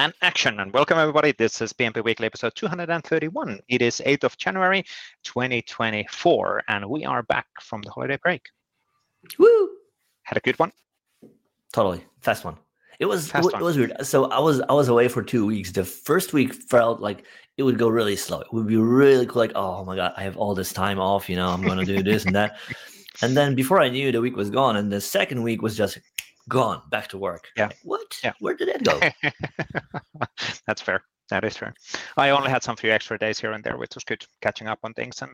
and action. And welcome, everybody. This is PnP Weekly episode 231. It is 8th of January, 2024, and we are back from the holiday break. Woo! Had a good one? Totally. Fast one. It was it, it was weird. So I was I was away for two weeks. The first week felt like it would go really slow. It would be really cool, like, oh my god, I have all this time off, you know, I'm gonna do this and that. And then before I knew the week was gone, and the second week was just gone back to work. Yeah. Like, what? Yeah. Where did that go? That's fair. That is fair. I only had some few extra days here and there, which was good catching up on things and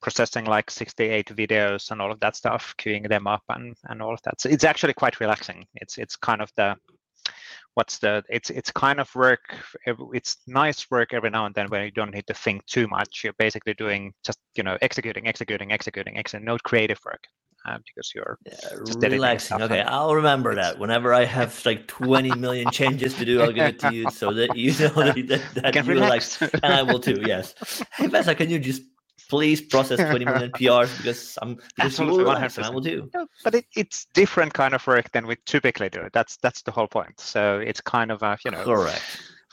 processing like 68 videos and all of that stuff, queuing them up and, and all of that. So it's actually quite relaxing. It's it's kind of the what's the it's it's kind of work it's nice work every now and then when you don't need to think too much you're basically doing just you know executing executing executing executing no creative work uh, because you're yeah, relaxing. Okay, I'll remember that. Whenever I have like 20 million changes to do, I'll give it to you so that you know that, that, that you relax. and I will too. Yes. Hey, Vesa, can you just please process 20 million PRs because I'm because you will relax and I will do. No, but it, it's different kind of work than we typically do. That's that's the whole point. So it's kind of a you know correct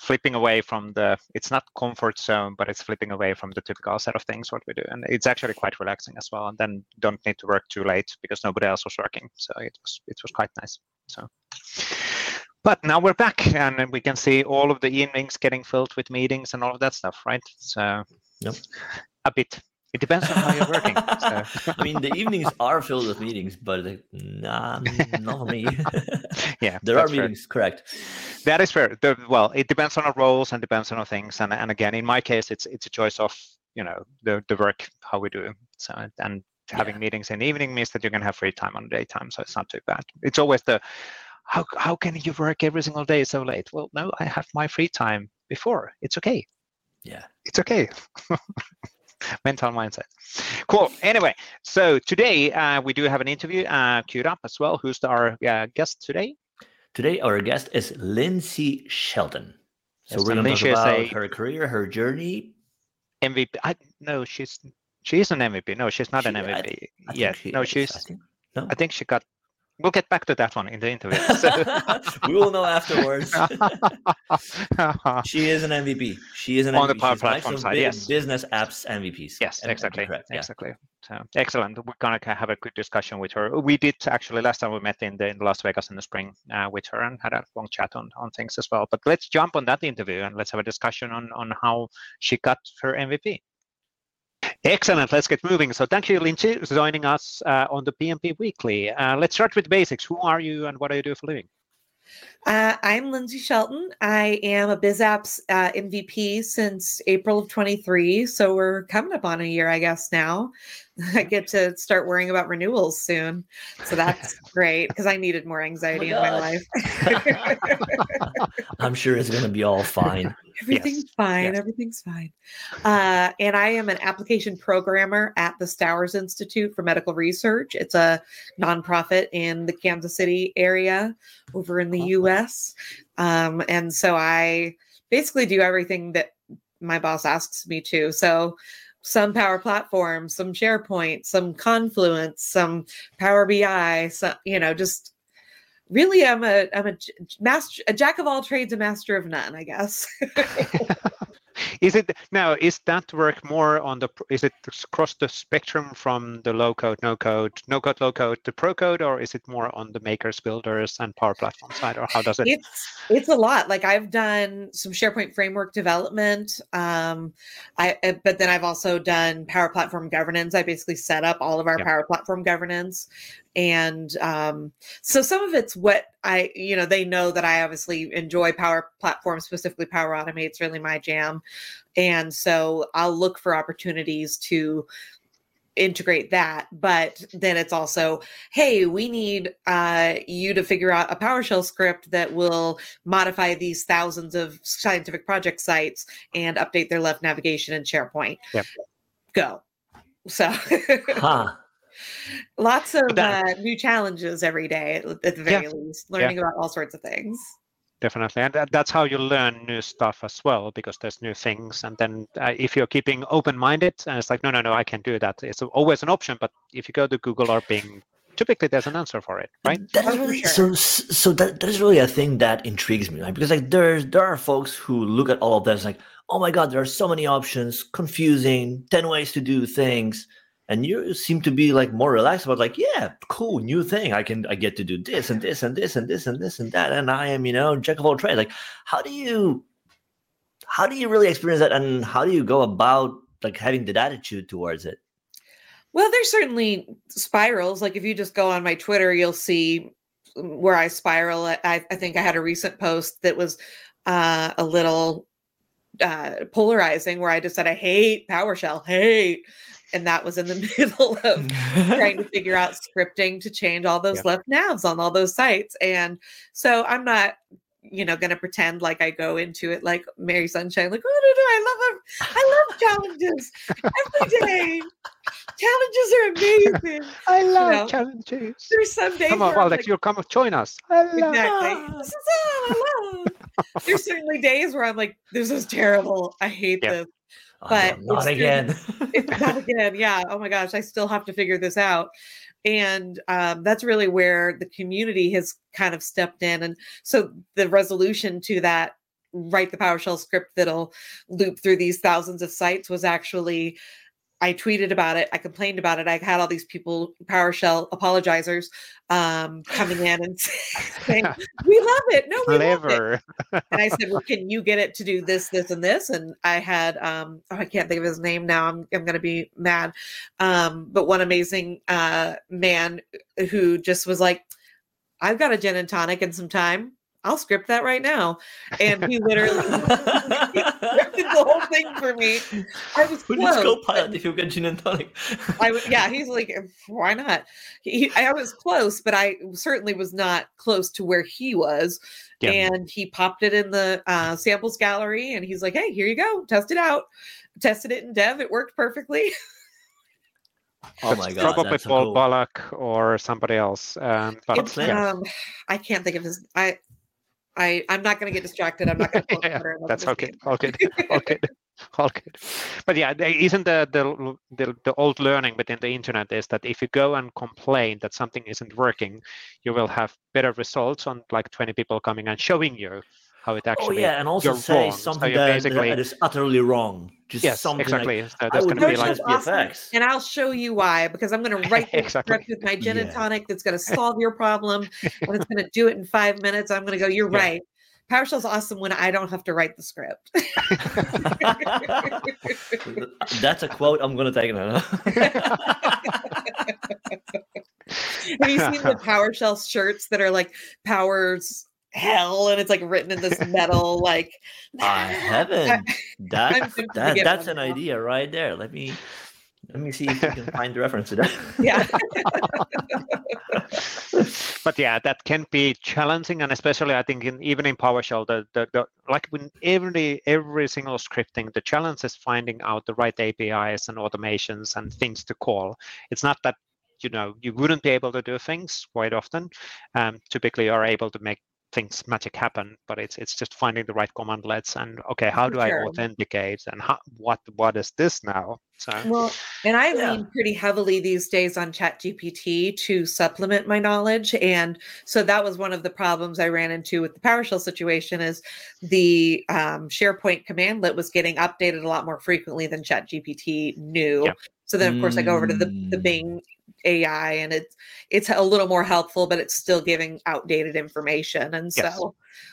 flipping away from the it's not comfort zone but it's flipping away from the typical set of things what we do. And it's actually quite relaxing as well and then don't need to work too late because nobody else was working. So it was it was quite nice. So but now we're back and we can see all of the evenings getting filled with meetings and all of that stuff right? So yep. a bit it depends on how you're working. So. I mean, the evenings are filled with meetings, but nah, not for me. yeah, there are meetings, fair. correct. That is fair. The, well, it depends on our roles and depends on our things. And and again, in my case, it's it's a choice of you know the the work how we do. So and having yeah. meetings in the evening means that you can have free time on the daytime, so it's not too bad. It's always the how how can you work every single day so late? Well, no, I have my free time before. It's okay. Yeah, it's okay. mental mindset. Cool. Anyway, so today uh, we do have an interview uh, queued up as well. Who's our uh, guest today? Today, our guest is Lindsay Shelton. So yes, we're going to talk about a, her career, her journey. MVP. I, no, she's she's an MVP. No, she's not she, an MVP I, I yet. She no, is, she's. I think, no? I think she got we'll get back to that one in the interview. So. we will know afterwards. she is an MVP. She is an on MVP. the Power She's Platform side. Yes, business apps MVPs. Yes, exactly, correct, yeah. exactly. So excellent. We're gonna have a good discussion with her. We did actually last time we met in the in Las Vegas in the spring uh, with her and had a long chat on on things as well. But let's jump on that interview and let's have a discussion on on how she got her MVP. Excellent. Let's get moving. So thank you, Lindsay, for joining us uh, on the PnP Weekly. Uh, let's start with basics. Who are you and what do you do for a living? Uh, I'm Lindsay Shelton. I am a BizApps uh, MVP since April of 23. So we're coming up on a year, I guess, now. I get to start worrying about renewals soon. So that's great because I needed more anxiety oh my in my life. I'm sure it's going to be all fine. Everything's yes. fine. Yes. Everything's fine. Uh, and I am an application programmer at the Stowers Institute for Medical Research. It's a nonprofit in the Kansas City area over in the US. Um, and so I basically do everything that my boss asks me to. So some Power Platform, some SharePoint, some Confluence, some Power BI, so you know, just really I'm a I'm a master a jack of all trades, a master of none, I guess. is it now? Is that work more on the? Is it across the spectrum from the low code, no code, no code, low code to pro code, or is it more on the makers, builders, and Power Platform side, or how does it? It's it's a lot. Like I've done some SharePoint framework development. Um, I uh, but then I've also done Power Platform governance. I basically set up all of our Power Platform governance and um, so some of it's what i you know they know that i obviously enjoy power platform specifically power automate it's really my jam and so i'll look for opportunities to integrate that but then it's also hey we need uh, you to figure out a powershell script that will modify these thousands of scientific project sites and update their left navigation in sharepoint. Yep. go. So huh Lots of uh, new challenges every day, at the very yeah. least, learning yeah. about all sorts of things. Definitely, and that, that's how you learn new stuff as well, because there's new things. And then uh, if you're keeping open-minded, and it's like, no, no, no, I can do that. It's always an option. But if you go to Google or Bing, typically there's an answer for it, right? That's oh, really, so so that, that is really a thing that intrigues me, right? Because like there's there are folks who look at all of this like, oh my god, there are so many options, confusing, ten ways to do things, and you seem to be like more relaxed about like, yeah, cool, new thing. I can I get to do this and this and this and this and this and that, and I am you know jack of all trades. Like, how do you how do you really experience that, and how do you go about like having that attitude towards it? Well, there's certainly spirals. Like if you just go on my Twitter, you'll see where I spiral. I, I think I had a recent post that was uh, a little uh, polarizing where I just said, I hate PowerShell, hate. And that was in the middle of trying to figure out scripting to change all those yeah. left navs on all those sites. And so I'm not you know, gonna pretend like I go into it like Mary Sunshine, like, oh no, no, I love. I love challenges every day. challenges are amazing. I love you know, challenges. There's some days. Come on, Alex, you'll come join us. exactly. This is all I love. There's certainly days where I'm like, this is terrible. I hate yeah. this. But oh, not again. it's not again. Yeah. Oh my gosh, I still have to figure this out and um, that's really where the community has kind of stepped in and so the resolution to that write the powershell script that'll loop through these thousands of sites was actually I tweeted about it. I complained about it. I had all these people, PowerShell apologizers, um, coming in and saying, "We love it. No, we Clever. love it." And I said, "Well, can you get it to do this, this, and this?" And I had, um, oh, I can't think of his name now. I'm, I'm going to be mad. Um, but one amazing uh, man who just was like, "I've got a gin and tonic and some time. I'll script that right now. And he literally scripted the whole thing for me. I was Who close. go pilot if you get gin and tonic? I yeah, he's like, why not? He, I was close, but I certainly was not close to where he was. Yeah. And he popped it in the uh, samples gallery, and he's like, "Hey, here you go. Test it out." Tested it in dev. It worked perfectly. Oh my god! Probably Paul cool. Bullock or somebody else. Um, but, yeah. um, I can't think of his. I I I'm not going to get distracted. I'm not going to. yeah, that's okay. All good. All good. All good. But yeah, isn't the, the the the old learning within the internet is that if you go and complain that something isn't working, you will have better results on like 20 people coming and showing you how it oh, actually. Oh yeah, and also say wrong. something so that, that is utterly wrong. Just yes, something exactly. Like, so that's going to be like awesome. and I'll show you why because I'm going to write exactly. script with my gin and tonic that's going to solve your problem and it's going to do it in five minutes. I'm going to go. You're yeah. right. PowerShell's awesome when I don't have to write the script. That's a quote I'm going to take now. have you seen the PowerShell shirts that are like powers hell and it's like written in this metal like i haven't that, that that's an now. idea right there. Let me let me see if we can find the reference to that yeah. But yeah that can be challenging and especially i think in, even in powershell the, the, the like when every every single scripting the challenge is finding out the right apis and automations and things to call. It's not that you know you wouldn't be able to do things quite often um, typically you are able to make things magic happen but it's it's just finding the right commandlets and okay how do sure. i authenticate and how, what what is this now so well and i yeah. lean pretty heavily these days on chat gpt to supplement my knowledge and so that was one of the problems i ran into with the powershell situation is the um, sharepoint commandlet was getting updated a lot more frequently than chat gpt knew yeah. So then, of course, I go over to the, the mm. Bing AI and it's it's a little more helpful, but it's still giving outdated information. And so yes.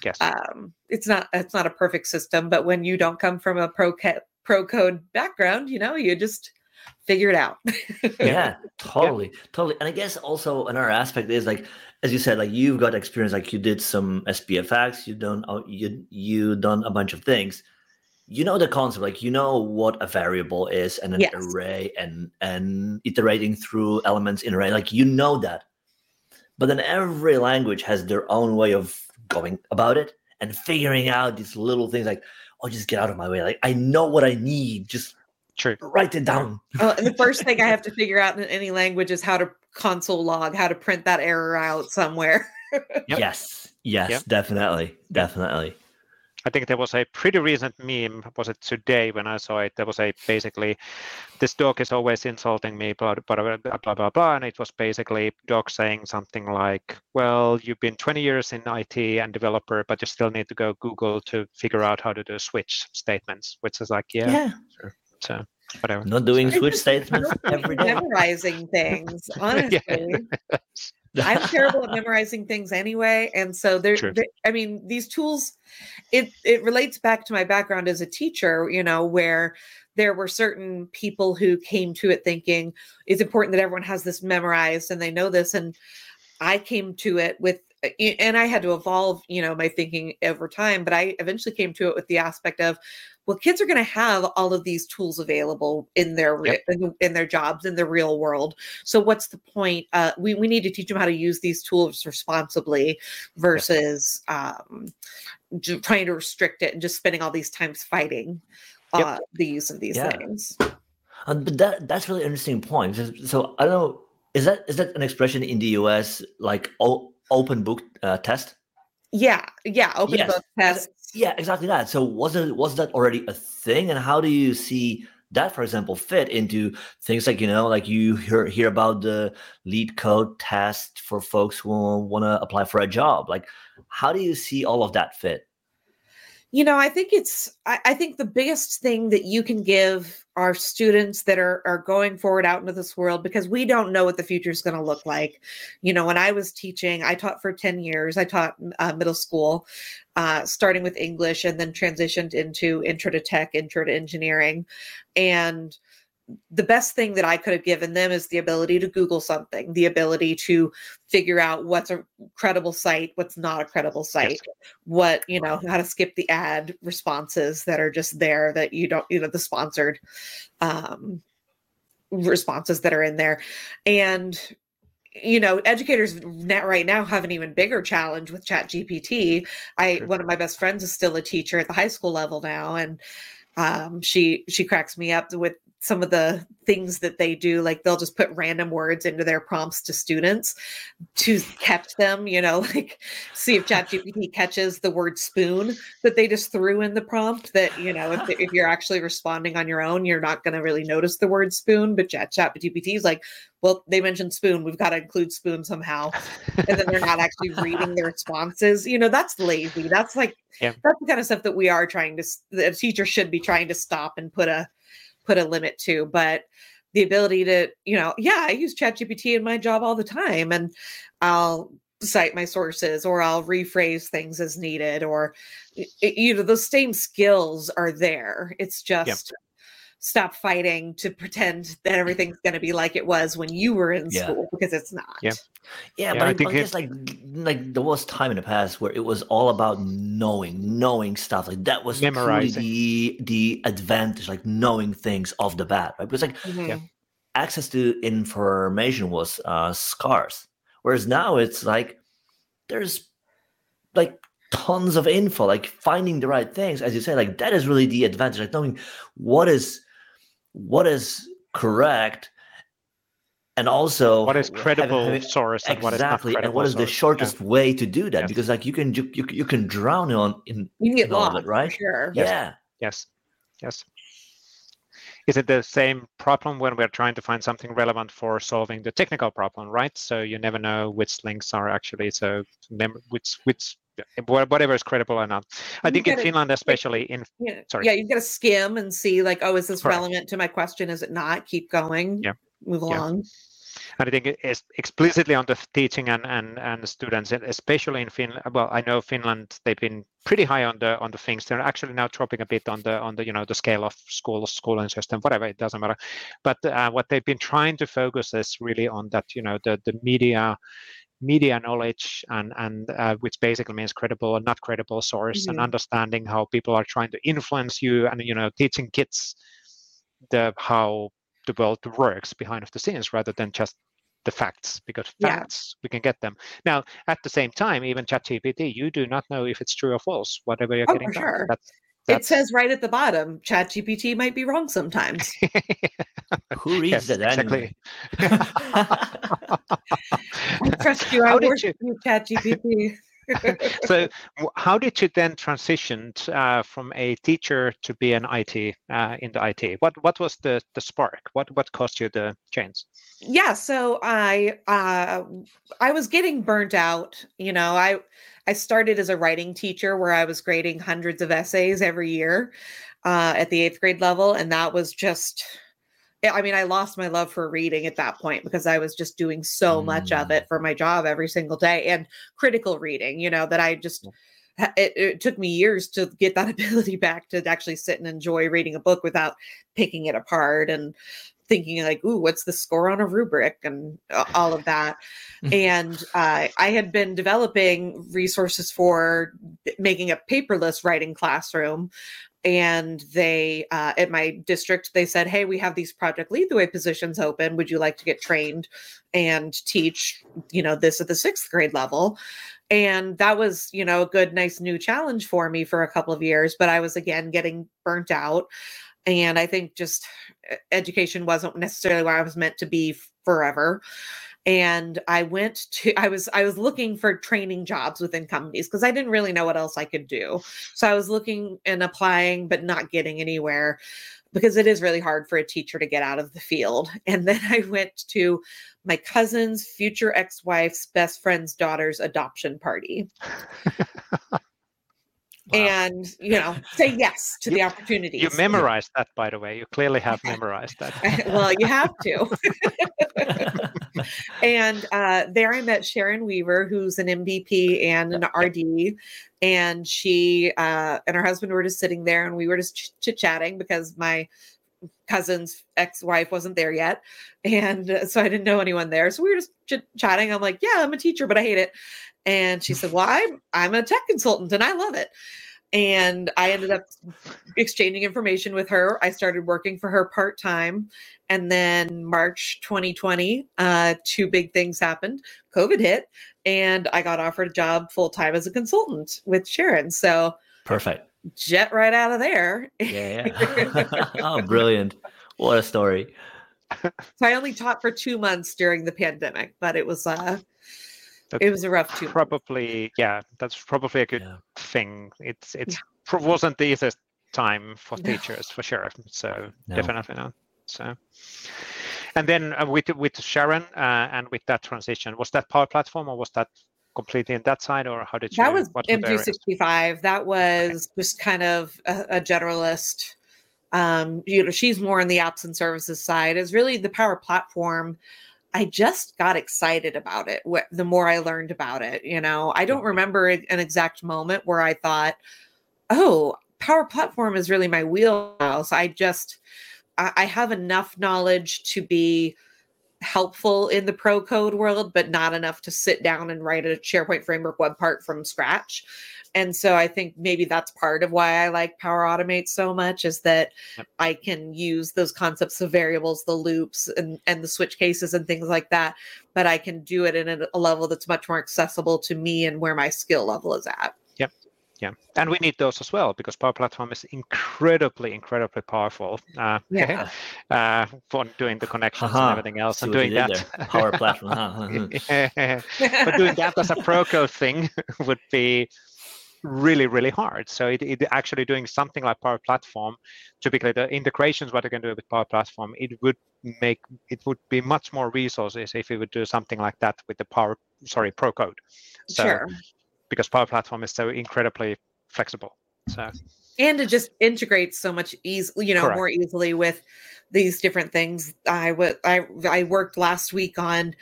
Yes. Um, it's not it's not a perfect system, but when you don't come from a pro pro code background, you know, you just figure it out. yeah, totally, yeah. totally. And I guess also another aspect is like, as you said, like you've got experience, like you did some SPFX, you done uh, you you done a bunch of things you know the concept like you know what a variable is and an yes. array and and iterating through elements in array like you know that but then every language has their own way of going about it and figuring out these little things like oh just get out of my way like i know what i need just True. write it down oh, and the first thing i have to figure out in any language is how to console log how to print that error out somewhere yep. yes yes yep. definitely definitely I think there was a pretty recent meme. Was it today when I saw it? There was a basically, this dog is always insulting me, blah uh, blah blah blah blah, blah and it was basically dog saying something like, "Well, you've been 20 years in IT and developer, but you still need to go Google to figure out how to do switch statements," which is like, yeah, yeah. Sure. so whatever. Not doing switch statements every day. Memorizing things, honestly. yeah. I'm terrible at memorizing things anyway, and so there. I mean, these tools. It it relates back to my background as a teacher. You know, where there were certain people who came to it thinking it's important that everyone has this memorized and they know this, and I came to it with and I had to evolve, you know, my thinking over time, but I eventually came to it with the aspect of, well, kids are going to have all of these tools available in their yep. in, in, their jobs in the real world. So what's the point? Uh, we we need to teach them how to use these tools responsibly versus yep. um, trying to restrict it and just spending all these times fighting uh, yep. the use of these yeah. things. Um, but that that's really interesting point. So I don't know. Is that is that an expression in the US like oh, open book uh, test? Yeah, yeah, open yes. book test. Yeah, exactly that. So was it was that already a thing, and how do you see that, for example, fit into things like you know, like you hear hear about the LeetCode test for folks who want to apply for a job? Like, how do you see all of that fit? You know, I think it's I, I think the biggest thing that you can give our students that are are going forward out into this world because we don't know what the future is going to look like. You know, when I was teaching, I taught for 10 years. I taught uh, middle school, uh, starting with English and then transitioned into intro to tech, intro to engineering. And the best thing that I could have given them is the ability to Google something, the ability to figure out what's a credible site, what's not a credible site, yes. what, you know, how to skip the ad responses that are just there that you don't, you know, the sponsored um, responses that are in there. And, you know, educators right now have an even bigger challenge with Chat GPT. I, sure. one of my best friends is still a teacher at the high school level now. And, um, she she cracks me up with some of the things that they do like they'll just put random words into their prompts to students to catch them you know like see if ChatGPT catches the word spoon that they just threw in the prompt that you know if, if you're actually responding on your own you're not going to really notice the word spoon but chat chat ChatGPT is like well they mentioned spoon. We've got to include spoon somehow. And then they're not actually reading the responses. You know that's lazy. That's like yeah. that's the kind of stuff that we are trying to the teacher should be trying to stop and put a put a limit to, but the ability to, you know, yeah, I use ChatGPT in my job all the time and I'll cite my sources or I'll rephrase things as needed or you know, those same skills are there. It's just stop fighting to pretend that everything's going to be like it was when you were in yeah. school because it's not. Yeah. Yeah, yeah but I, think I guess like like there was time in the past where it was all about knowing, knowing stuff. Like that was memorizing the the advantage, like knowing things off the bat, right? Because like mm-hmm. access to information was uh scarce. Whereas now it's like there's like tons of info, like finding the right things, as you say, like that is really the advantage, like knowing what is what is correct and also what is credible having, source and exactly and what is the shortest yeah. way to do that? Yes. because like you can you, you, you can drown on in, you get in all of it right? sure. Yes. yeah. Yes. Yes. Is it the same problem when we're trying to find something relevant for solving the technical problem right? So you never know which links are actually so which which whatever is credible or not. I you think in Finland, especially in yeah, sorry, yeah, you've got to skim and see like, oh, is this Correct. relevant to my question? Is it not? Keep going. Yeah, move along. Yeah. And I think it's explicitly on the teaching and, and, and students, especially in Finland. Well, I know Finland; they've been pretty high on the on the things. They're actually now dropping a bit on the on the you know the scale of school schooling system, whatever. It doesn't matter. But uh, what they've been trying to focus is really on that you know the the media media knowledge and and uh, which basically means credible and not credible source mm-hmm. and understanding how people are trying to influence you and you know teaching kids the how the world works behind of the scenes rather than just the facts because facts yeah. we can get them now at the same time even chat gpt you do not know if it's true or false whatever you're oh, getting for sure. That's, that's... It says right at the bottom, Chat GPT might be wrong sometimes. Who reads yes, it exactly. I trust you. I worship you, Chat GPT. so, how did you then transition uh, from a teacher to be an IT uh, in the IT? What what was the the spark? What what caused you the change? Yeah, so I uh, I was getting burnt out. You know, I I started as a writing teacher where I was grading hundreds of essays every year uh, at the eighth grade level, and that was just I mean, I lost my love for reading at that point because I was just doing so mm. much of it mm. for my job every single day and critical reading, you know, that I just, it, it, took me years to get that ability back to actually sit and enjoy reading a book without picking it apart and thinking like, ooh, what's the score on a rubric and all of that. and uh, I had been developing resources for making a paperless writing classroom and they uh, at my district they said hey we have these project lead the way positions open. Would you like to get trained and teach you know this at the sixth grade level? And that was you know a good nice new challenge for me for a couple of years but i was again getting burnt out. And i think just education wasn't necessarily where i was meant to be forever and i went to i was i was looking for training jobs within companies because i didn't really know what else i could do. So i was looking and applying but not getting anywhere because it is really hard for a teacher to get out of the field. And then i went to my cousin's future ex-wife's best friend's daughter's adoption party Wow. and you know say yes to you, the opportunity you memorized that by the way. You clearly have memorized that. Well you have to. And uh, there i met sharon weaver who's an mvp and an rd and she uh, and her husband were just sitting there and we were just chit chatting because my cousin's ex-wife wasn't there yet. And uh, so i didn't know anyone there. So we were just chit chatting i'm like yeah i'm a teacher but i hate it and she said, Well, I'm I'm a tech consultant and I love it. And I ended up exchanging information with her. I started working for her part time. And then March 2020, uh, two big things happened. COVID hit, and I got offered a job full time as a consultant with Sharon. So perfect. Jet right out of there. Yeah. yeah. oh, brilliant. What a story. So I only taught for two months during the pandemic, but it was uh that's it was a rough two. Probably, yeah, that's probably a good yeah. thing. It's it's yeah. wasn't the easiest time for teachers for sure. So no. definitely not. So, and then uh, with with Sharon uh, and with that transition, was that Power Platform or was that completely in that side, or how did you? That was M365. That was okay. just kind of a, a generalist. Um, you know, she's more on the apps and services side. Is really the Power Platform I just got excited about it wh- the more I learned about it. You know, I don't remember an exact moment where I thought, oh, Power Platform is really my wheelhouse. I just, I, I have enough knowledge to be helpful in the pro code world, but not enough to sit down and write a SharePoint framework web part from scratch. And so I think maybe that's part of why I like Power Automate so much is that yep. I can use those concepts of variables, the loops, and, and the switch cases and things like that. But I can do it in a, a level that's much more accessible to me and where my skill level is at. Yep. Yeah, and we need those as well because Power Platform is incredibly, incredibly powerful. Uh, yeah. uh, for doing the connections uh-huh. and everything else, and doing that. Power Platform. Uh-huh. but doing that as a pro code thing would be really, really hard. So it, it, actually doing something like Power Platform, typically the integrations what you can do with Power Platform, it would make it would be much more resources if you would do something like that with the Power sorry Pro Code. So, sure. Because Power Platform is so incredibly flexible. So and it just integrates so much easily, you know, Correct. more easily with these different things. I would I I worked last week on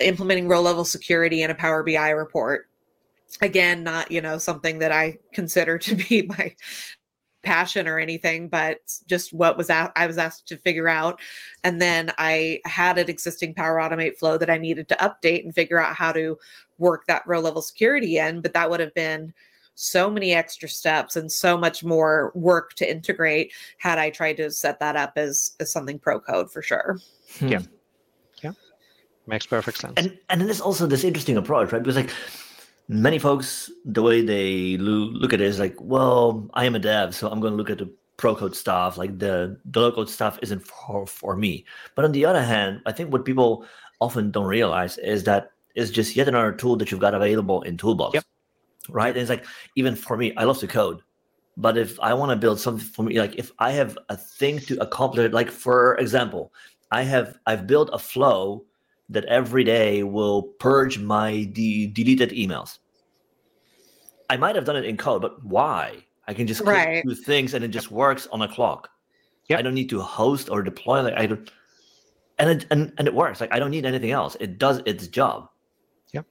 implementing row level security in a Power BI report again not you know something that i consider to be my passion or anything but just what was that i was asked to figure out. And then i had an existing power automate flow that i needed to update and figure out how to work that row level security in but that would have been so many extra steps and so much more work to integrate had i tried to set that up as, as something pro code for sure. Hmm. yeah. Yeah. Makes perfect sense. And and then there's also this interesting approach right? Because like many folks the way they look at it is like well i am a dev so i'm going to look at the pro code stuff like the the low code stuff isn't for for me but on the other hand i think what people often don't realize is that it's just yet another tool that you've got available in toolbox yep. right? And it's like even for me, I love to code, but if I want to build something for me, like if I have a thing to accomplish, like for example, I have I've built a flow that every day will purge my de- deleted emails. I might have done it in code, but why? I can just click right. two things and it just works on a clock. Yep. I don't need to host or deploy. Like I don't, and it and, and it works. Like I don't need anything else. It does its job. Yep.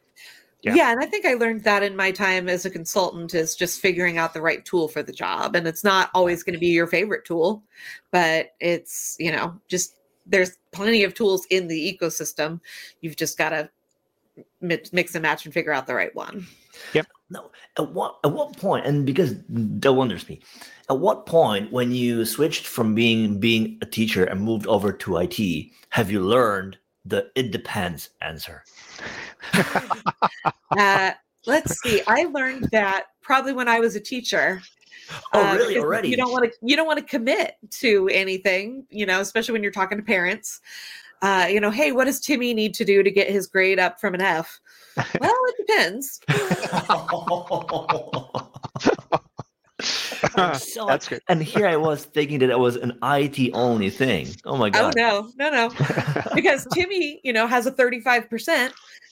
Yeah. yeah, and I think I learned that in my time as a consultant is just figuring out the right tool for the job. And it's not always going to be your favorite tool, but it's, you know, just there's plenty of tools in the ecosystem. You've just got to mix and match and figure out the right one. Yep. No. At what at what point? And because that wonders me, at what point when you switched from being being a teacher and moved over to IT, have you learned the "it depends" answer? uh, let's see. I learned that probably when I was a teacher. Oh, uh, really? Already? You don't want to. You don't want to commit to anything. You know, especially when you're talking to parents. Uh, you know, hey, what does Timmy need to do to get his grade up from an F? Well, it depends. so, That's good. And here I was thinking that it was an IT only thing. Oh my oh, god. Oh no, no, no. because Timmy, you know, has a 35%.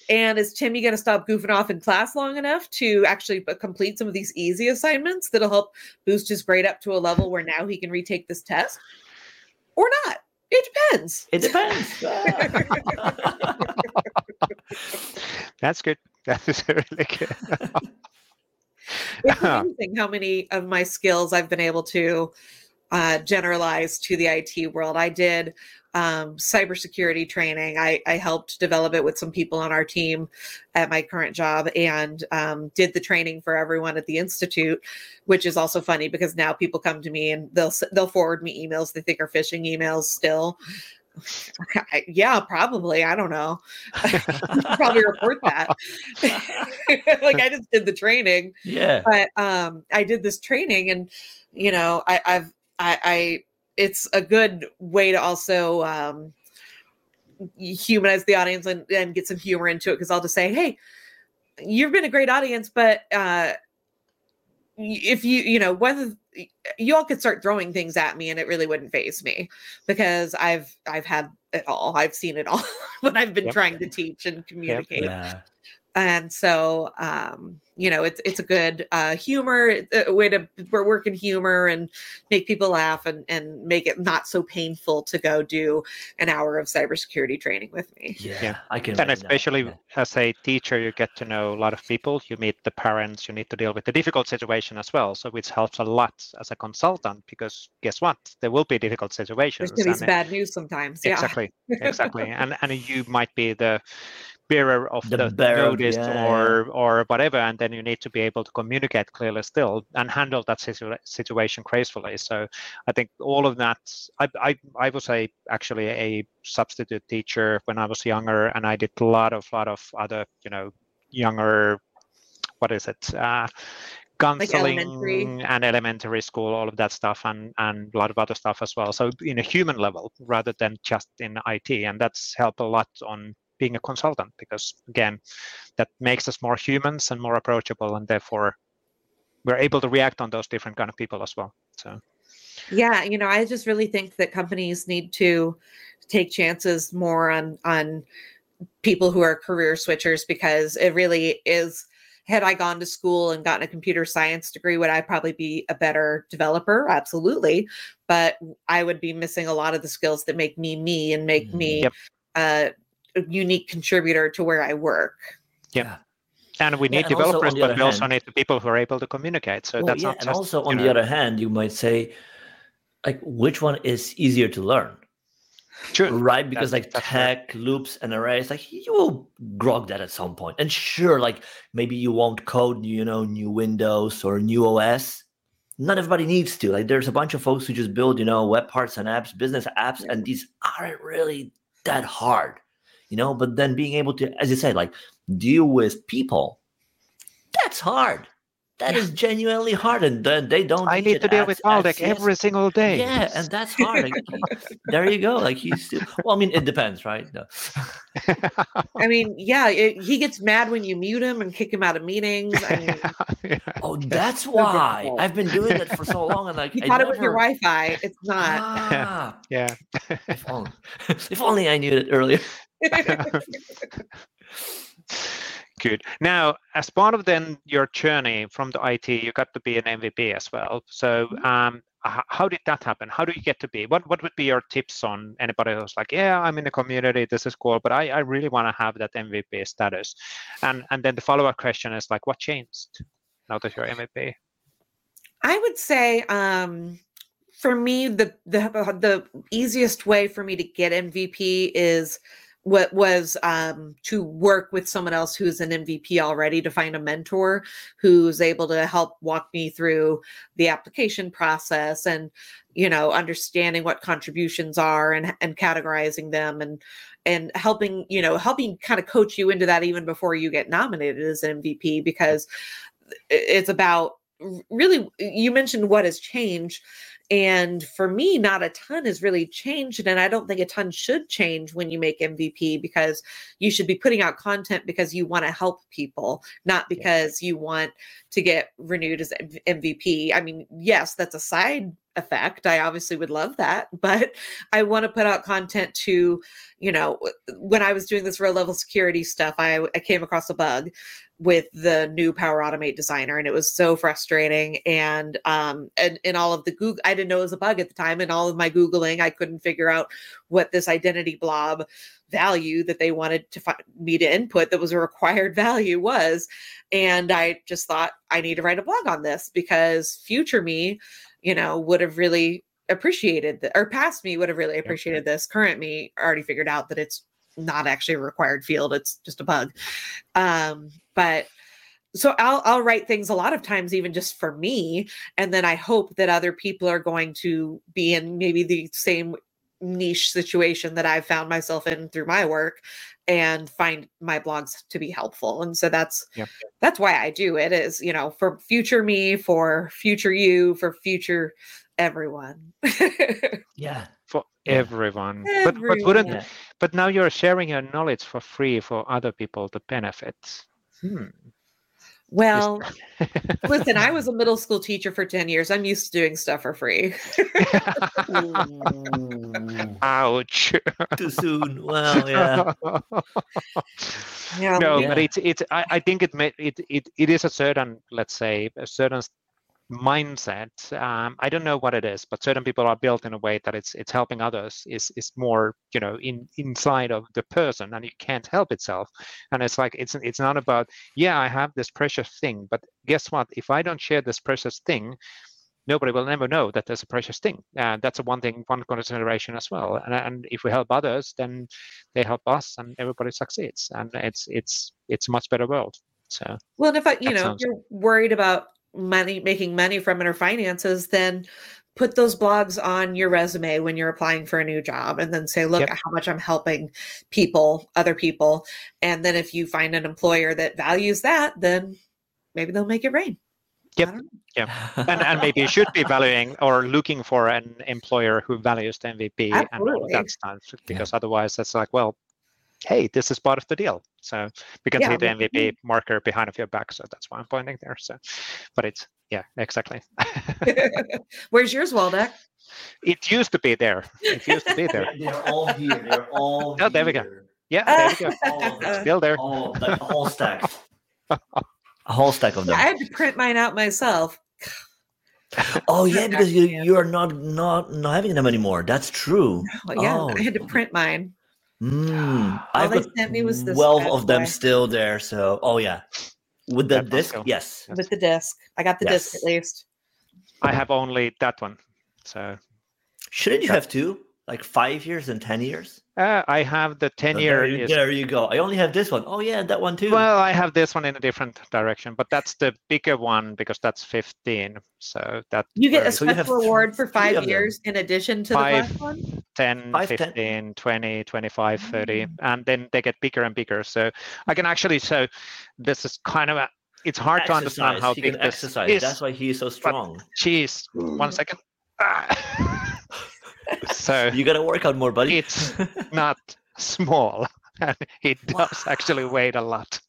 And is Timmy going to stop goofing off in class long enough to actually uh, complete some of these easy assignments that'll help boost his grade up to a level where now he can retake this test? Or not? It depends. It depends. That's good. That is really good. it's amazing how many of my skills I've been able to uh, generalize to the IT world. I did um, cybersecurity training. I, I, helped develop it with some people on our team at my current job and um, did the training for everyone at the institute, which is also funny because now people come to me and they'll they'll forward me emails they think are phishing emails still. yeah, probably. I don't know. probably report that. like I just did the training. Yeah. But um I did this training and you know, I, I've I, I it's a good way to also um, humanize the audience and, and get some humor into it because I'll just say, hey, you've been a great audience, but uh, if you, you know, whether you all could start throwing things at me and it really wouldn't faze me because I've I've had it all. I've seen it all when I've been yep. trying to teach and communicate. Yep. Yeah and so um, you know it's it's a good uh, humor a way to work in humor and make people laugh and and make it not so painful to go do an hour of cybersecurity training with me. Yeah, yeah. I can. And especially yeah. as a teacher, you get to know a lot of people. You meet the parents. You need to deal with the difficult situation as well. So which helps a lot as a consultant because guess what? There will be difficult situations. There's going to be bad news sometimes. Yeah. Exactly, exactly, and and you might be the bearer of the, the notice yeah, or or whatever and then you need to be able to communicate clearly still and handle that situ- situation gracefully so i think all of that I, I i was a actually a substitute teacher when i was younger and i did a lot of lot of other you know younger what is it uh counseling like elementary. and elementary school, all of that stuff, and and a lot of other stuff as well. So in a human level, rather than just in IT, and that's helped a lot on being a consultant because again that makes us more humans and more approachable and therefore we're able to react on those different kind of people as well so yeah you know i just really think that companies need to take chances more on on people who are career switchers because it really is had I gone to school and gotten a computer science degree, would I probably be a better developer? Absolutely. But I would be missing a lot of the skills that make me me and make me yep. uh, unique contributor to where I work. Yeah. And we need yeah, and developers, but we hand, also need the people who are able to communicate. So well, that's yeah, not just, and also on know, the other hand, you might say, like, which one is easier to learn? Sure. Right? Because that's, like that's tech, right. loops, and arrays, like you will grok that at some point. And sure, like maybe you won't code, you know, new Windows or new OS. Not everybody needs to. Like there's a bunch of folks who just build, you know, web parts and apps, business apps, and these aren't really that hard you know but then being able to as you said like deal with people that's hard That is genuinely hard, and then they don't. I need to deal with Waldek every single day. Yeah, and that's hard. Like, there you go. Like he's still. Well, I mean, it depends, right? No. I mean, yeah, it, he gets mad when you mute him and kick him out of meetings. I mean, yeah. Oh, that's why I've been doing it for so long, and like you thought never... it was your Wi-Fi. It's not. Ah, yeah. if, only, if only I knew it earlier. Good. Now, as part of then your journey from the IT, you got to be an MVP as well. So, mm-hmm. um, how did that happen? How do you get to be? What What would be your tips on anybody who's like, yeah, I'm in the community, this is cool, but I, I really want to have that MVP status. And and then the follow up question is like, what changed now that you're MVP? I would say, um, for me, the the the easiest way for me to get MVP is what was um, to work with someone else who's an MVP already to find a mentor who's able to help walk me through the application process and you know understanding what contributions are and and categorizing them and and helping you know helping kind of coach you into that even before you get nominated as an MVP because it's about really you mentioned what has changed and for me, not a ton has really changed. And I don't think a ton should change when you make MVP because you should be putting out content because you want to help people, not because you want to get renewed as MVP. I mean, yes, that's a side effect. I obviously would love that, but I want to put out content to, you know, when I was doing this row level security stuff, I, I came across a bug with the new Power Automate designer, and it was so frustrating. And um, and in all of the Google, I didn't know it was a bug at the time. And all of my googling, I couldn't figure out what this identity blob value that they wanted to find me to input that was a required value was. And I just thought I need to write a blog on this because future me, you know, would have really appreciated the, or past me would have really appreciated this. Current me already figured out that it's not actually a required field; it's just a bug. Um, but so I'll I'll write things a lot of times even just for me and then I hope that other people are going to be in maybe the same niche situation that I've found myself in through my work and find my blogs to be helpful. And so that's that's why I do it is, you know, for future me, for future you, for future everyone. yeah. For everyone. everyone. But but wouldn't yeah. but now you're sharing your knowledge for free for other people to benefit. Hmm. Well, listen, I was a middle school teacher for 10 years. I'm used to doing stuff for free. Ouch. Too soon. Well, yeah. yeah no, yeah. but it's it's I, I think it, may, it it it is a certain let's say a certain mindset um, i don't know what it is but certain people are built in a way that it's it's helping others is is more you know in inside of the person and it can't help itself. And it's like it's it's not about yeah i have this precious thing but guess what? If i don't share this precious thing nobody will never know that there's a precious thing. And that's a one thing one consideration as well. And, and if we help others then they help us and everybody succeeds. And it's it's it's a much better world. So well and if I, you know sounds... you're worried about money making money from it or finances then put those blogs on your resume when you're applying for a new job and then say look yep. at how much i'm helping people other people and then if you find an employer that values that then maybe they'll make it rain Yep. Yeah. And and maybe you should be valuing or looking for an employer who values the MVP Absolutely. and all of that stuff because yeah. otherwise that's like, well, hey, this is part of the deal. So we can yeah, see the MVP marker behind of your back. So that's why I'm pointing there. So, but it's yeah, exactly. Where's yours, Waldek? It used to be there. It used to be there. They're all here. They're all. Oh, there we go. Yeah, there we go. it's still there. All, like a whole stack. a whole stack of them. I had to print mine out myself. oh yeah, because you you are not not not having them anymore. That's true. Oh, yeah, oh. I had to oh. print mine. Mm, All they sent me was the twelve of them still there. So, oh yeah, with the that disc, yes, with the disc. I got the yes. disc at least. I have only that one. So, shouldn't you have two? Like five years and ten years? Uh, I have the 10 year. There you, is... there you, go. I only have this one. Oh, yeah, that one too. Well, I have this one in a different direction, but that's the bigger one because that's 15. So that you get a so special reward for five years in addition to five, the last one? 10, five, 15, 10. 20, 25, 30, mm. and then they get bigger and bigger. So I can actually, so this is kind of a, it's hard to understand how he big can this exercise. is. That's why he is so strong. Jeez, one second. Ah. so You got to work out more, buddy. it's not small, and it does actually weigh a lot.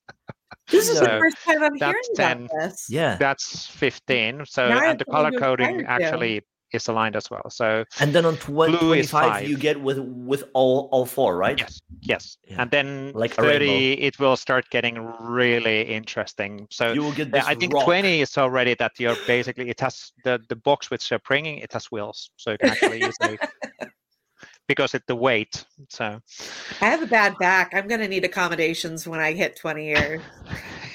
This is the first time I'm that's hearing 10. about this. yeah, That's 15. So Now and the I'm color coding inspired, Joe. actually is aligned as well. So and then on 20, Blue 25 five. you get with with all all four, right? yes, yes. Yeah. And then Like a rainbow. 30, it will start getting really interesting. So You will get Yeah, this I think rock. 20 is already that you're basically it has the the box which you're bringing it has wheels, so you can actually use it because it's the weight. So I have a bad back. I'm going to need accommodations when I hit 20 years.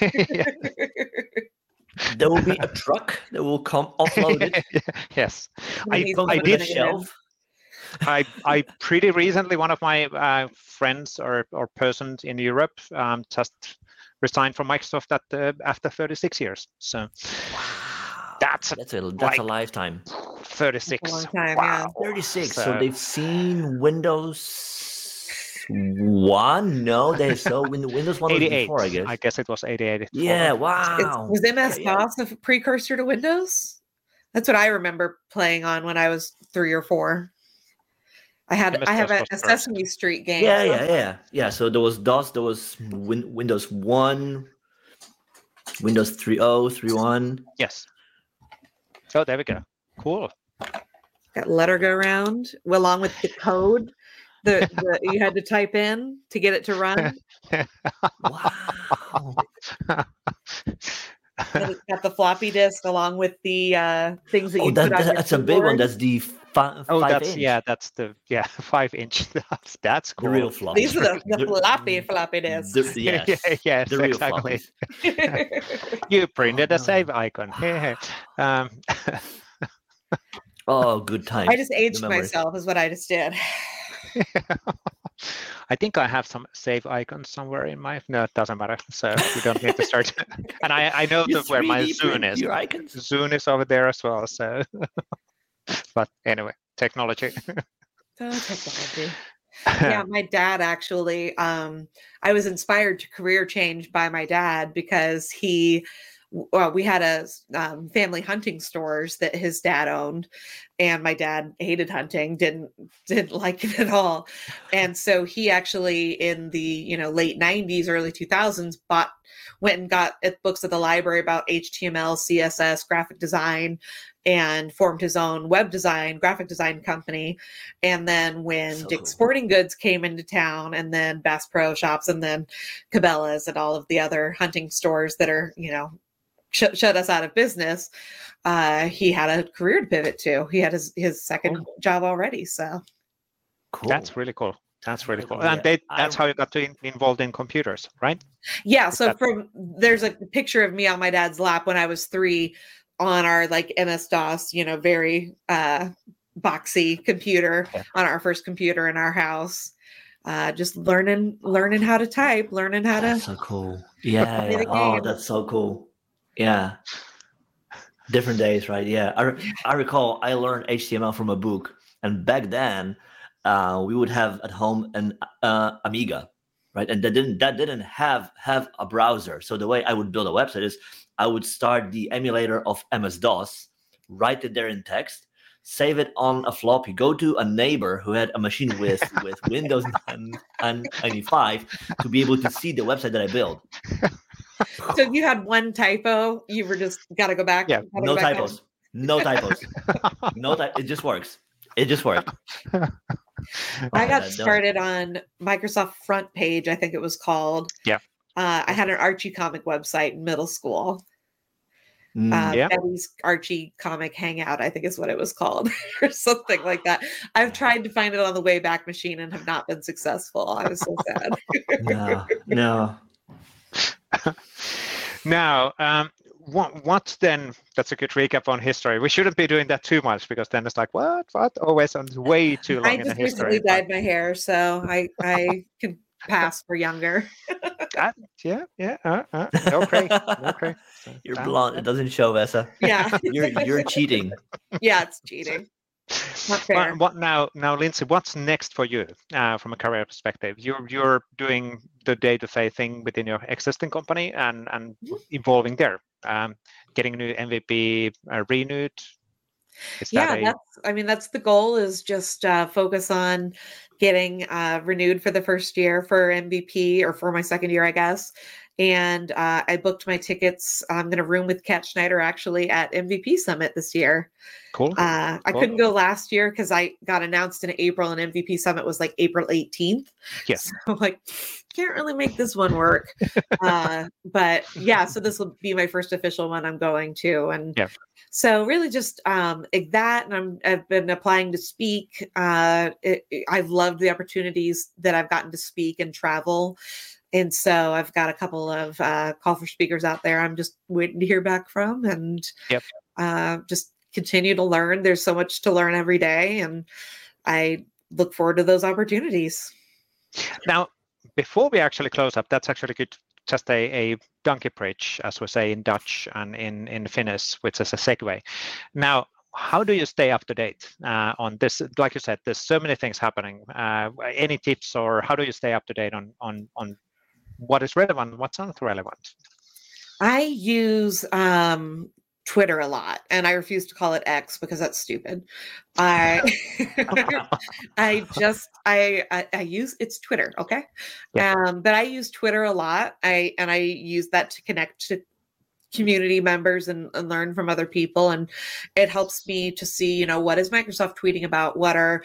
yeah. There will be a truck that will come offloaded. yes, I'm I- need comes I someone with to did a bring it in. shelf. I I pretty recently one of my uh, friends or or persons in Europe um, just resigned from Microsoft at the, after 36 years. So Wow. That's a- that's a that's like- a lifetime. 36. long time, yeah. wow. 36. So, So- they've seen Windows one. No, they saw Win- Windows one was before, I guess. I guess it was 88. yeah. It's, Wow. was MS Yeah, yeah. DOS a precursor to Windows? That's what I remember playing on when I was three or four. I had I have MS-DOS a, was a first. Sesame Street game. Yeah, so- yeah, yeah, yeah. So there was DOS, there was win- Windows One, Windows 3.0, 3.1. Yes. So there we go. Cool. Got letter go round along with the code that that you had to type in to get it to run. Wow. And it's got the floppy disk along with the uh, things that oh, you that, put on that- your that's a big one. That's the fi- Oh, five that's inch. yeah, that's the yeah five inch. That's that's the cool. real floppy. These are the, the The- floppy floppy disks. the- yes, Yeah, yes, the real exactly. You printed Oh, a no. save icon. um, Oh, good times. I just aged myself, is what I just did. I think I have some save icons somewhere in my. No, it doesn't matter. So we don't need to start. and I I know You that where my 3D Zune is. Your icons. Zune is over there as well. So, but anyway, technology. Oh, technology. yeah my dad actually um i was inspired to career change by my dad because he well we had a um, family hunting stores that his dad owned and my dad hated hunting didn't didn't like it at all and so he actually in the you know late 90s early 2000s bought went and got at books at the library about html css graphic design and formed his own web design graphic design company and then when So Dick's cool. Sporting Goods came into town, and then Bass Pro Shops, and then Cabela's, and all of the other hunting stores that are, you know, shut, shut us out of business, uh, he had a career to pivot to. He had his, his second Oh. job already. So, Cool. That's really cool. That's really cool. And they, that's how you got to in, involved in computers, right? yeah. So, that- from there's a picture of me on my dad's lap when I was three on our like MS DOS, you know, very uh, boxy computer Yeah. on our first computer in our house. Uh, just learning, learning how to type, learning how to so cool. Yeah. Yeah. Oh, that's so cool. Yeah. Different days, right? Yeah. I, re- I recall I learned HTML from a book, and back then uh, we would have at home an uh, Amiga, right? And that didn't that didn't have have a browser. So the way I would build a website is I would start the emulator of MS DOS, write it there in text, save it on a floppy, go to a neighbor who had a machine with with Windows 9 and 95 to be able to see the website that I built. So if you had one typo, you were just got to go back. Yeah, No go back typos. No typos. No ty- It just works. It just works. I got no. started on Microsoft Front Page, I think it was called. Yeah. Uh, I had an Archie comic website in middle school. Mm, Uh, Yeah. Betty's Archie Comic Hangout, I think is what it was called, or something like that. I've tried to find it on the Wayback Machine and have not been successful. I was so sad. no, no. Now, um, what, what then? That's a good recap on history. We shouldn't be doing that too much because then it's like, what, what? Always on way too long I in the just recently dyed my hair, so I I can pass for younger. Ah, yeah, yeah. Uh, uh, no cray, no cray. So, You're blonde. It doesn't show, Vesa. Yeah, You're you're cheating. yeah, it's cheating. What, what now, now, Lindsay? What's next for you uh, from a career perspective? You're you're doing the day-to-day thing within your existing company and and mm-hmm. evolving there, um, getting new MVP uh, renewed. Is yeah, that a... that's. I mean, that's the goal. Is just uh, focus on getting uh, renewed for the first year for MVP or for my second year, I guess, and uh, I booked my tickets. I'm going to room with Kat Schneider actually at MVP Summit this year. Cool. Uh, I cool. couldn't go last year because I got announced in April, and MVP Summit was like April 18th. Yes. So like, can't really make this one work. uh, but yeah, so this will be my first official one I'm going to, and yeah. So really, just um, that, and I'm I've been applying to speak. Uh, it, I've loved the opportunities that I've gotten to speak and travel. And so I've got a couple of uh, call for speakers out there. I'm just waiting to hear back from, and yep. uh, just continue to learn. There's so much to learn every day, and I look forward to those opportunities. Now, before we actually close up, that's actually good. Just a, a donkey bridge, as we say in Dutch and in in Finnish, which is a segue. Now, how do you stay up to date uh, on this? Like you said, there's so many things happening. Uh, any tips, or how do you stay up to date on on on what is relevant, what's not relevant? I use um, Twitter a lot, and I refuse to call it X because that's stupid. I I just I, I, I use it's Twitter, okay? Yeah. Um, but I use Twitter a lot. I and I use that to connect to community members and, and learn from other people, and it helps me to see, you know, what is Microsoft tweeting about, what are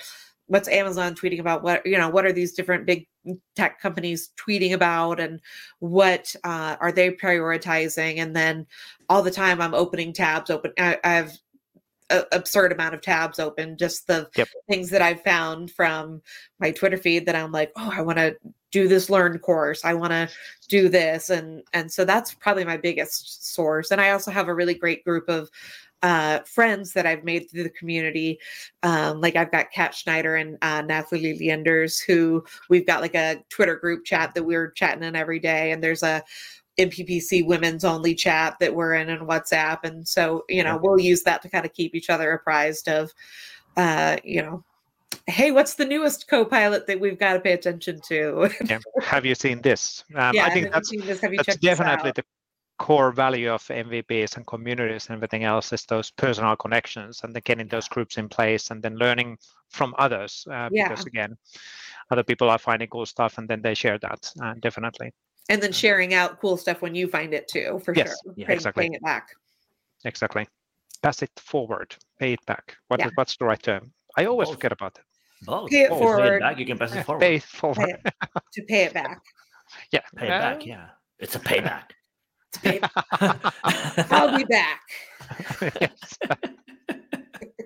what's Amazon tweeting about? What you know? What are these different big tech companies tweeting about, and what uh, are they prioritizing? And then all the time, I'm opening tabs. Open. I, I have an absurd amount of tabs open. Just the yep. things that I've found from my Twitter feed that I'm like, oh, I want to do this learn course. I want to do this, and and so that's probably my biggest source. And I also have a really great group of uh, friends that I've made through the community. Um, like I've got Kat Schneider and uh, Natalie Leanders, who we've got like a Twitter group chat that we're chatting in every day. And there's a MPPC women's only chat that we're in on WhatsApp. And so, you know, we'll use that to kind of keep each other apprised of, uh, you know, hey, what's the newest co-pilot that we've got to pay attention to? yeah. Have you seen this? Um, yeah, I think that's, that's definitely the core value of MVPs and communities and everything else is those personal connections and then getting those groups in place and then learning from others. Uh, yeah. Because again, other people are finding cool stuff and then they share that uh, definitely. And then sharing out cool stuff when you find it too, for yes. sure. Yeah, exactly. Paying it back. Exactly. Pass it forward. Pay it back. What yeah. is, what's the right term? I always Both. forget about it. Both. Pay it Both. forward. Pay it back. You can pass it forward. Pay it forward. Pay it, to pay it back. yeah. Pay it back. Yeah. It's a payback. I'll be back.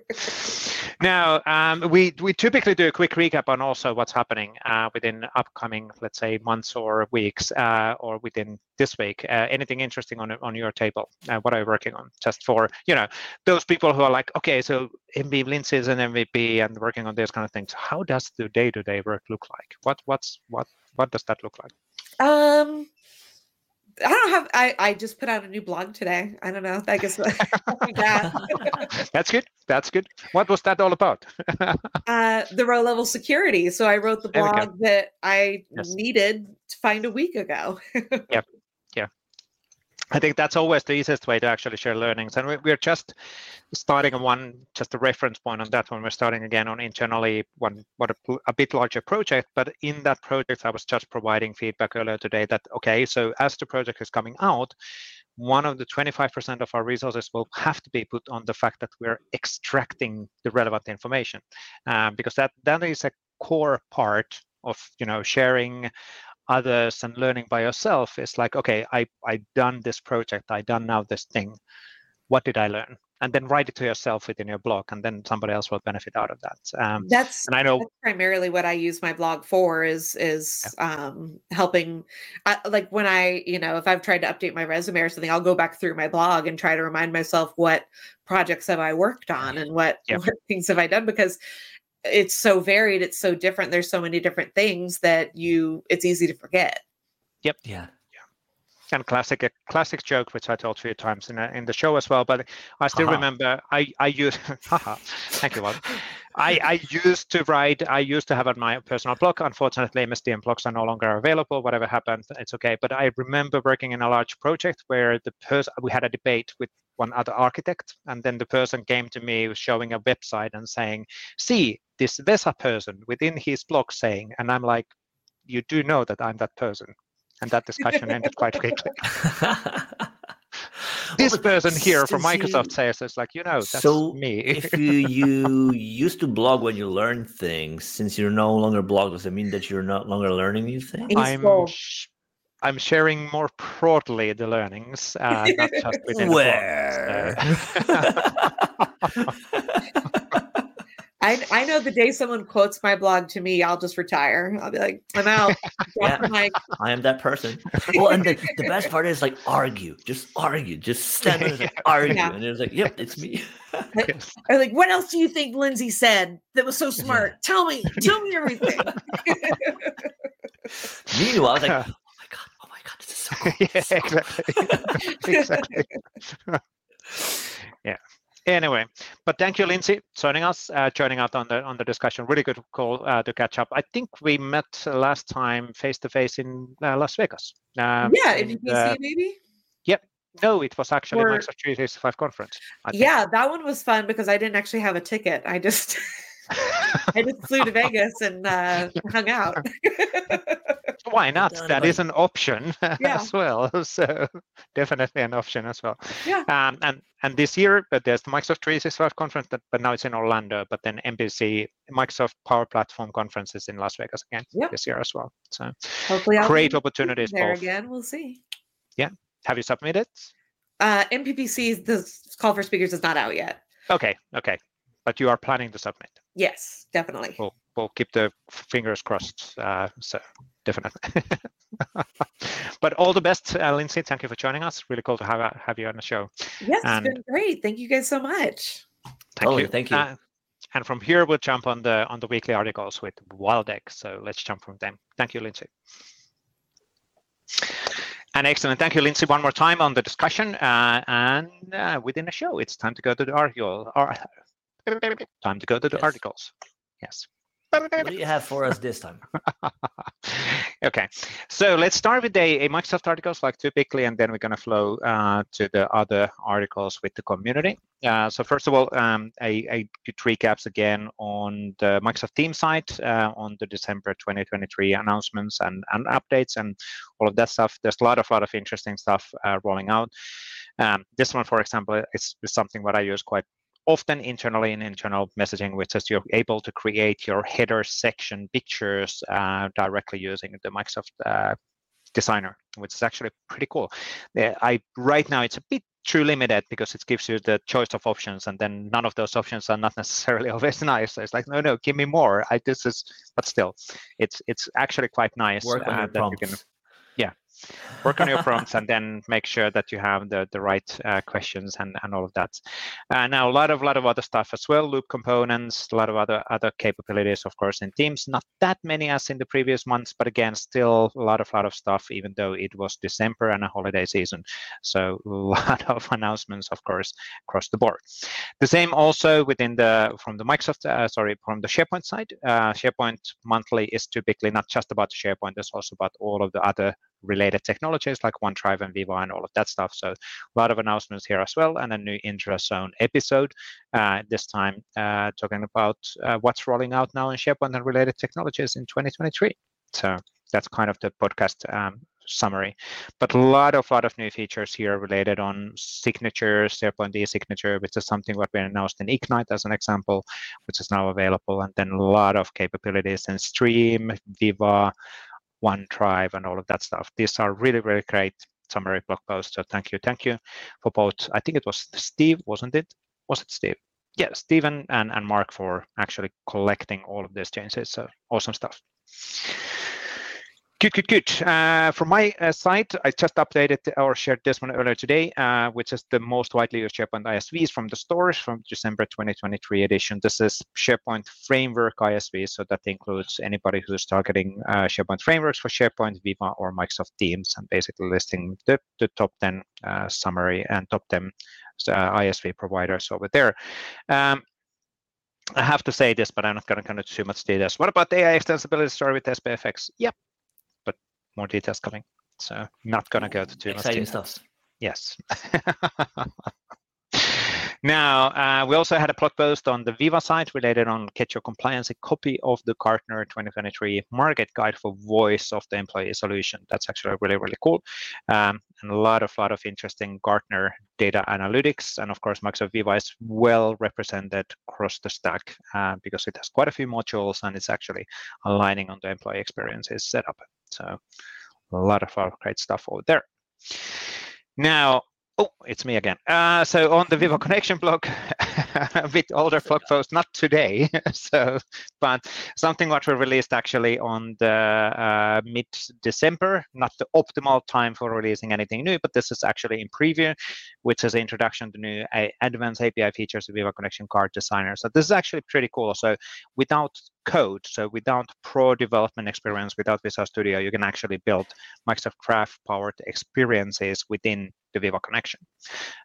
now, um, we we typically do a quick recap on also what's happening uh, within upcoming, let's say, months or weeks, uh, or within this week. Uh, anything interesting on on your table? Uh, what are you working on? Just for you know those people who are like, okay, so MVP Lindsay is an MVP and working on these kind of things. How does the day-to-day work look like? What what's what what does that look like? Um I don't have. I I just put out a new blog today. I don't know. I guess that's good. That's good. What was that all about? uh, the row level security. So I wrote the blog that I yes. needed to find a week ago. yep. I think that's always the easiest way to actually share learnings. And we're just starting on one, just a reference point on that one. We're starting again on internally one, what a, a, bit larger project. But in that project, I was just providing feedback earlier today that, okay, so as the project is coming out, one of the 25% of our resources will have to be put on the fact that we're extracting the relevant information um, because that, that is a core part of you know sharing others and learning by yourself is like okay i i done this project i done now this thing what did i learn and then write it to yourself within your blog and then somebody else will benefit out of that um, that's and i know primarily what i use my blog for is is yeah. um, helping I, like when i you know if i've tried to update my resume or something i'll go back through my blog and try to remind myself what projects have i worked on and what, yep. what things have i done because it's so varied it's so different there's so many different things that you it's easy to forget yep yeah yeah. and classic a classic joke which I told a few times in, a, in the show as well. But I still uh-huh. remember I I use haha thank you Walt. I, I used to write, I used to have on my personal blog. Unfortunately, MSDN blogs are no longer available. Whatever happened, it's okay. But I remember working in a large project where the person, we had a debate with one other architect, and then the person came to me showing a website and saying, see, this Vesa person within his blog saying, and I'm like, you do know that I'm that person. And that discussion ended quite quickly. this person here from Microsoft you, says it's like you know that's so me. if you you used to blog when you learn things, since you're no longer blog, does it mean that you're not longer learning these things? I'm sh- I'm sharing more broadly the learnings, uh, not just within Where? I, I know the day someone quotes my blog to me, I'll just retire. I'll be like, I'm out. yeah, I am that person. Well, and the, the best part is like argue, just argue, just stand there and like, argue. Yeah. And it's like, yep, it's me. or like, what else do you think Lindsay said that was so smart? Tell me, tell me everything. Meanwhile, I was like, oh my God, oh my God, this is so cool. yeah, exactly. exactly. yeah anyway but thank you lindsay joining us uh, joining out on the on the discussion really good call uh, to catch up i think we met last time face to face in uh, las vegas um, yeah you can see maybe yep no it was actually or, microsoft 365 conference yeah that one was fun because i didn't actually have a ticket i just I just flew to Vegas and uh, hung out. Why not? That is an option yeah. as well. So definitely an option as well. Yeah. Um, and and this year, but there's the Microsoft 365 conference, but, but now it's in Orlando. But then MPC Microsoft Power Platform conferences in Las Vegas again yep. this year as well. So hopefully, I'll great opportunities there both. again. We'll see. Yeah. Have you submitted? Uh, MPPC, the call for speakers is not out yet. Okay. Okay. But you are planning to submit. Yes, definitely. We'll, we'll keep the fingers crossed. Uh, so definitely. but all the best, uh, Lindsay. Thank you for joining us. Really cool to have uh, have you on the show. Yes, and it's been great. Thank you guys so much. Thank oh, you. Thank you. Uh, and from here, we'll jump on the on the weekly articles with Waldek. So let's jump from them. Thank you, Lindsay. And excellent. Thank you, Lindsay, one more time on the discussion. Uh, and uh, within the show, it's time to go to the article. Time to go to the yes. articles. Yes. What do you have for us this time? okay, so let's start with a, a, Microsoft articles like typically, and then we're going to flow uh, to the other articles with the community. Uh, so first of all, um, a, a good recaps again on the Microsoft Teams site uh, on the December 2023 announcements and, and updates and all of that stuff. There's a lot of lot of interesting stuff uh, rolling out. Um, this one, for example, is, is something that I use quite often internally in internal messaging, which is you're able to create your header section pictures uh, directly using the Microsoft uh, Designer, which is actually pretty cool. I right now it's a bit too limited because it gives you the choice of options, and then none of those options are not necessarily always nice. So it's like, no, no, give me more. I this is, but still, it's it's actually quite nice Work on uh, that you can work on your prompts and then make sure that you have the, the right uh, questions and, and all of that. Uh, now, a lot of lot of other stuff as well, loop components, a lot of other other capabilities, of course, in Teams. Not that many as in the previous months, but again, still a lot of lot of stuff, even though it was December and a holiday season. So a lot of announcements, of course, across the board. The same also within the from the Microsoft, uh, sorry, from the SharePoint side. Uh, SharePoint monthly is typically not just about SharePoint; it's also about all of the other related technologies like OneDrive and Viva and all of that stuff. So a lot of announcements here as well, and a new Intrazone episode. Uh, this time uh, talking about uh, what's rolling out now in SharePoint and related technologies in 2023. So that's kind of the podcast um, summary. But a lot of lot of new features here related on signatures, SharePoint e-signature, which is something what we announced in Ignite as an example, which is now available, and then a lot of capabilities in Stream, Viva, OneDrive and all of that stuff. These are really, really great summary blog posts. So thank you. Thank you for both. I think it was Steve, wasn't it? Was it Steve? Yeah, Stephen and, and Mark for actually collecting all of these changes. So awesome stuff. Good, good, good. Uh, from my uh, side, I just updated or shared this one earlier today, uh, which is the most widely used SharePoint ISVs from the stores from December 2023 edition. This is SharePoint Framework ISV, so that includes anybody who's targeting uh, SharePoint frameworks for SharePoint, Viva, or Microsoft Teams, and basically listing the, the top 10 uh, summary and top 10 uh, ISV providers over there. Um, I have to say this, but I'm not going to go into too much details. What about AI extensibility story with SPFX? Yep, more details coming. So not going to go to too Exciting much stuff. Yes. Now, uh, we also had a blog post on the Viva site related on Get Your Compliance, a copy of the Gartner 2023 Market Guide for Voice of the Employee Solution. That's actually really, really cool. Um, and a lot of, lot of interesting Gartner data analytics. And of course, Microsoft Viva is well represented across the stack uh, because it has quite a few modules and it's actually aligning on the employee experiences setup. So a lot of, great stuff over there. Now, Oh, it's me again. Uh, so on the Viva Connection blog, a bit older blog post, not today, so but something what we released actually on the uh, mid-December. Not the optimal time for releasing anything new, but this is actually in preview, which is the introduction to new uh, advanced API features of Viva Connection Card Designer. So this is actually pretty cool. So without code, so without pro development experience, without Visual Studio, you can actually build Microsoft Graph powered experiences within the Viva connection.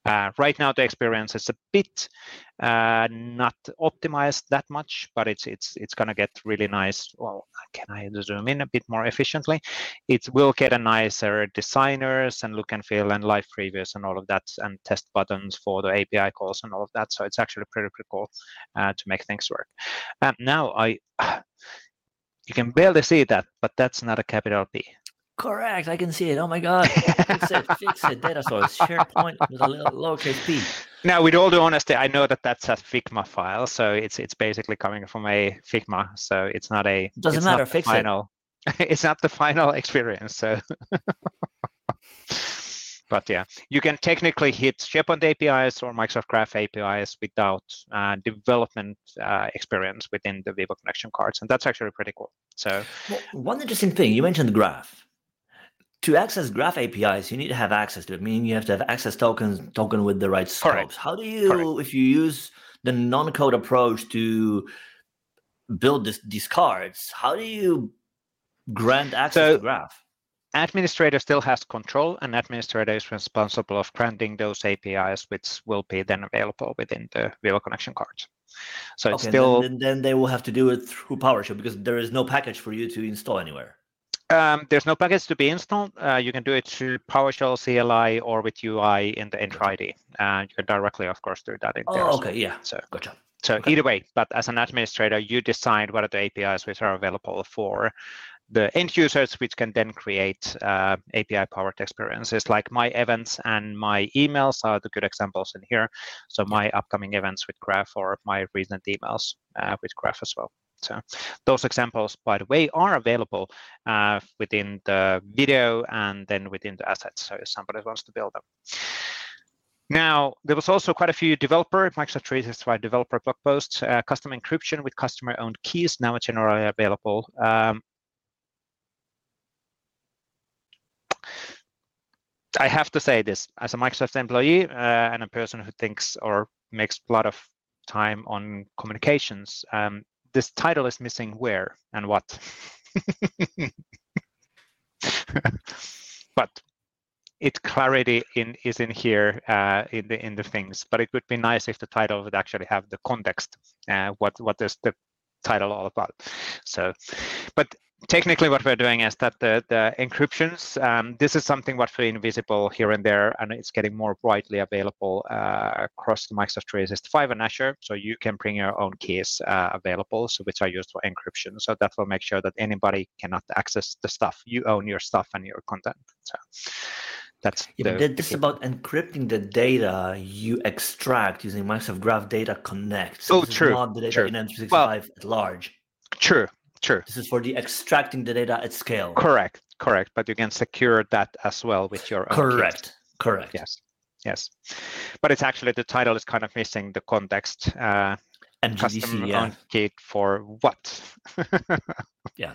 Uh, right now, the experience is a bit uh, not optimized that much, but it's it's it's going to get really nice. Well, can I zoom in a bit more efficiently? It will get a nicer designers and look and feel and live previews and all of that, and test buttons for the API calls and all of that. So it's actually pretty pretty cool uh, to make things work. Um, now I. You can barely see that, but that's not a capital P. Correct. I can see it. Oh my God. fix it. Fix it. Data source. SharePoint with a little lowercase p. Now, with all the honesty, I know that that's a Figma file, so it's it's basically coming from a Figma, so it's not a. Doesn't matter. Fix final, it. it's not the final experience. So. but yeah, you can technically hit SharePoint APIs or Microsoft Graph APIs without uh, development uh, experience within the Viva connection cards, and that's actually pretty cool. So, well, one interesting thing you mentioned Graph to access graph apis you need to have access to it meaning you have to have access tokens token with the right scopes Correct. how do you Correct. if you use the non-code approach to build this, these cards how do you grant access so, to graph administrator still has control and administrator is responsible of granting those apis which will be then available within the Viva connection cards so it's okay, still then, then they will have to do it through powershell because there is no package for you to install anywhere um, there's no package to be installed. Uh, you can do it through PowerShell CLI or with UI in the Entra ID. Uh, you can directly, of course, do that in oh, there. okay, yeah. So, gotcha. So okay. either way, but as an administrator, you decide what are the APIs which are available for the end users, which can then create uh, API-powered experiences. Like my events and my emails are the good examples in here. So my upcoming events with Graph or my recent emails uh, with Graph as well. So those examples, by the way, are available uh, within the video and then within the assets. So if somebody wants to build them. Now, there was also quite a few developer, Microsoft 365 developer blog posts, uh, custom encryption with customer-owned keys now generally available. Um, I have to say this, as a Microsoft employee uh, and a person who thinks or makes a lot of time on communications, um, this title is missing where and what. but its clarity in is in here uh, in the in the things. But it would be nice if the title would actually have the context. Uh, what what is the title all about? So, but technically what we're doing is that the, the encryptions, um, this is something what we invisible here and there, and it's getting more widely available uh, across the Microsoft 365 and Azure. So you can bring your own keys uh, available, so which are used for encryption. So that will make sure that anybody cannot access the stuff. You own your stuff and your content. So that's yeah, the, this is about encrypting the data you extract using Microsoft Graph Data Connect. So oh, true. not the data true. in M365 well, at large. True, True. This is for the extracting the data at scale. Correct. Correct. But you can secure that as well with your own Correct. Kit. Correct. Yes. Yes. But it's actually the title is kind of missing the context. Uh, MGDC, yeah. kit for what? yeah.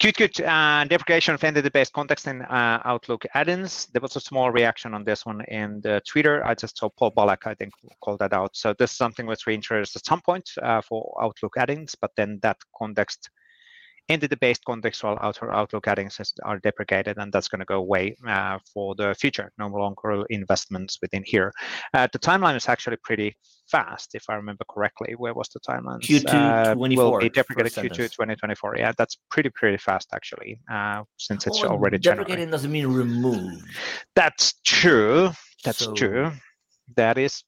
Good. Uh, deprecation of entity-based context in uh, Outlook add-ins. There was a small reaction on this one in Twitter. I just saw Paul Bullock, I think, called that out. So this is something which we introduced at some point uh, for Outlook add-ins, but then that context entity-based contextual Outlook add-ins are deprecated, and that's going to go away uh, for the future. No longer investments within here. Uh, the timeline is actually pretty fast, if I remember correctly. Where was the timeline? Q2 24. Will be deprecated Q2 2024. Yeah, that's pretty pretty fast actually, uh, since it's well, already deprecating January. doesn't mean removed. That's true. That's so... true. That is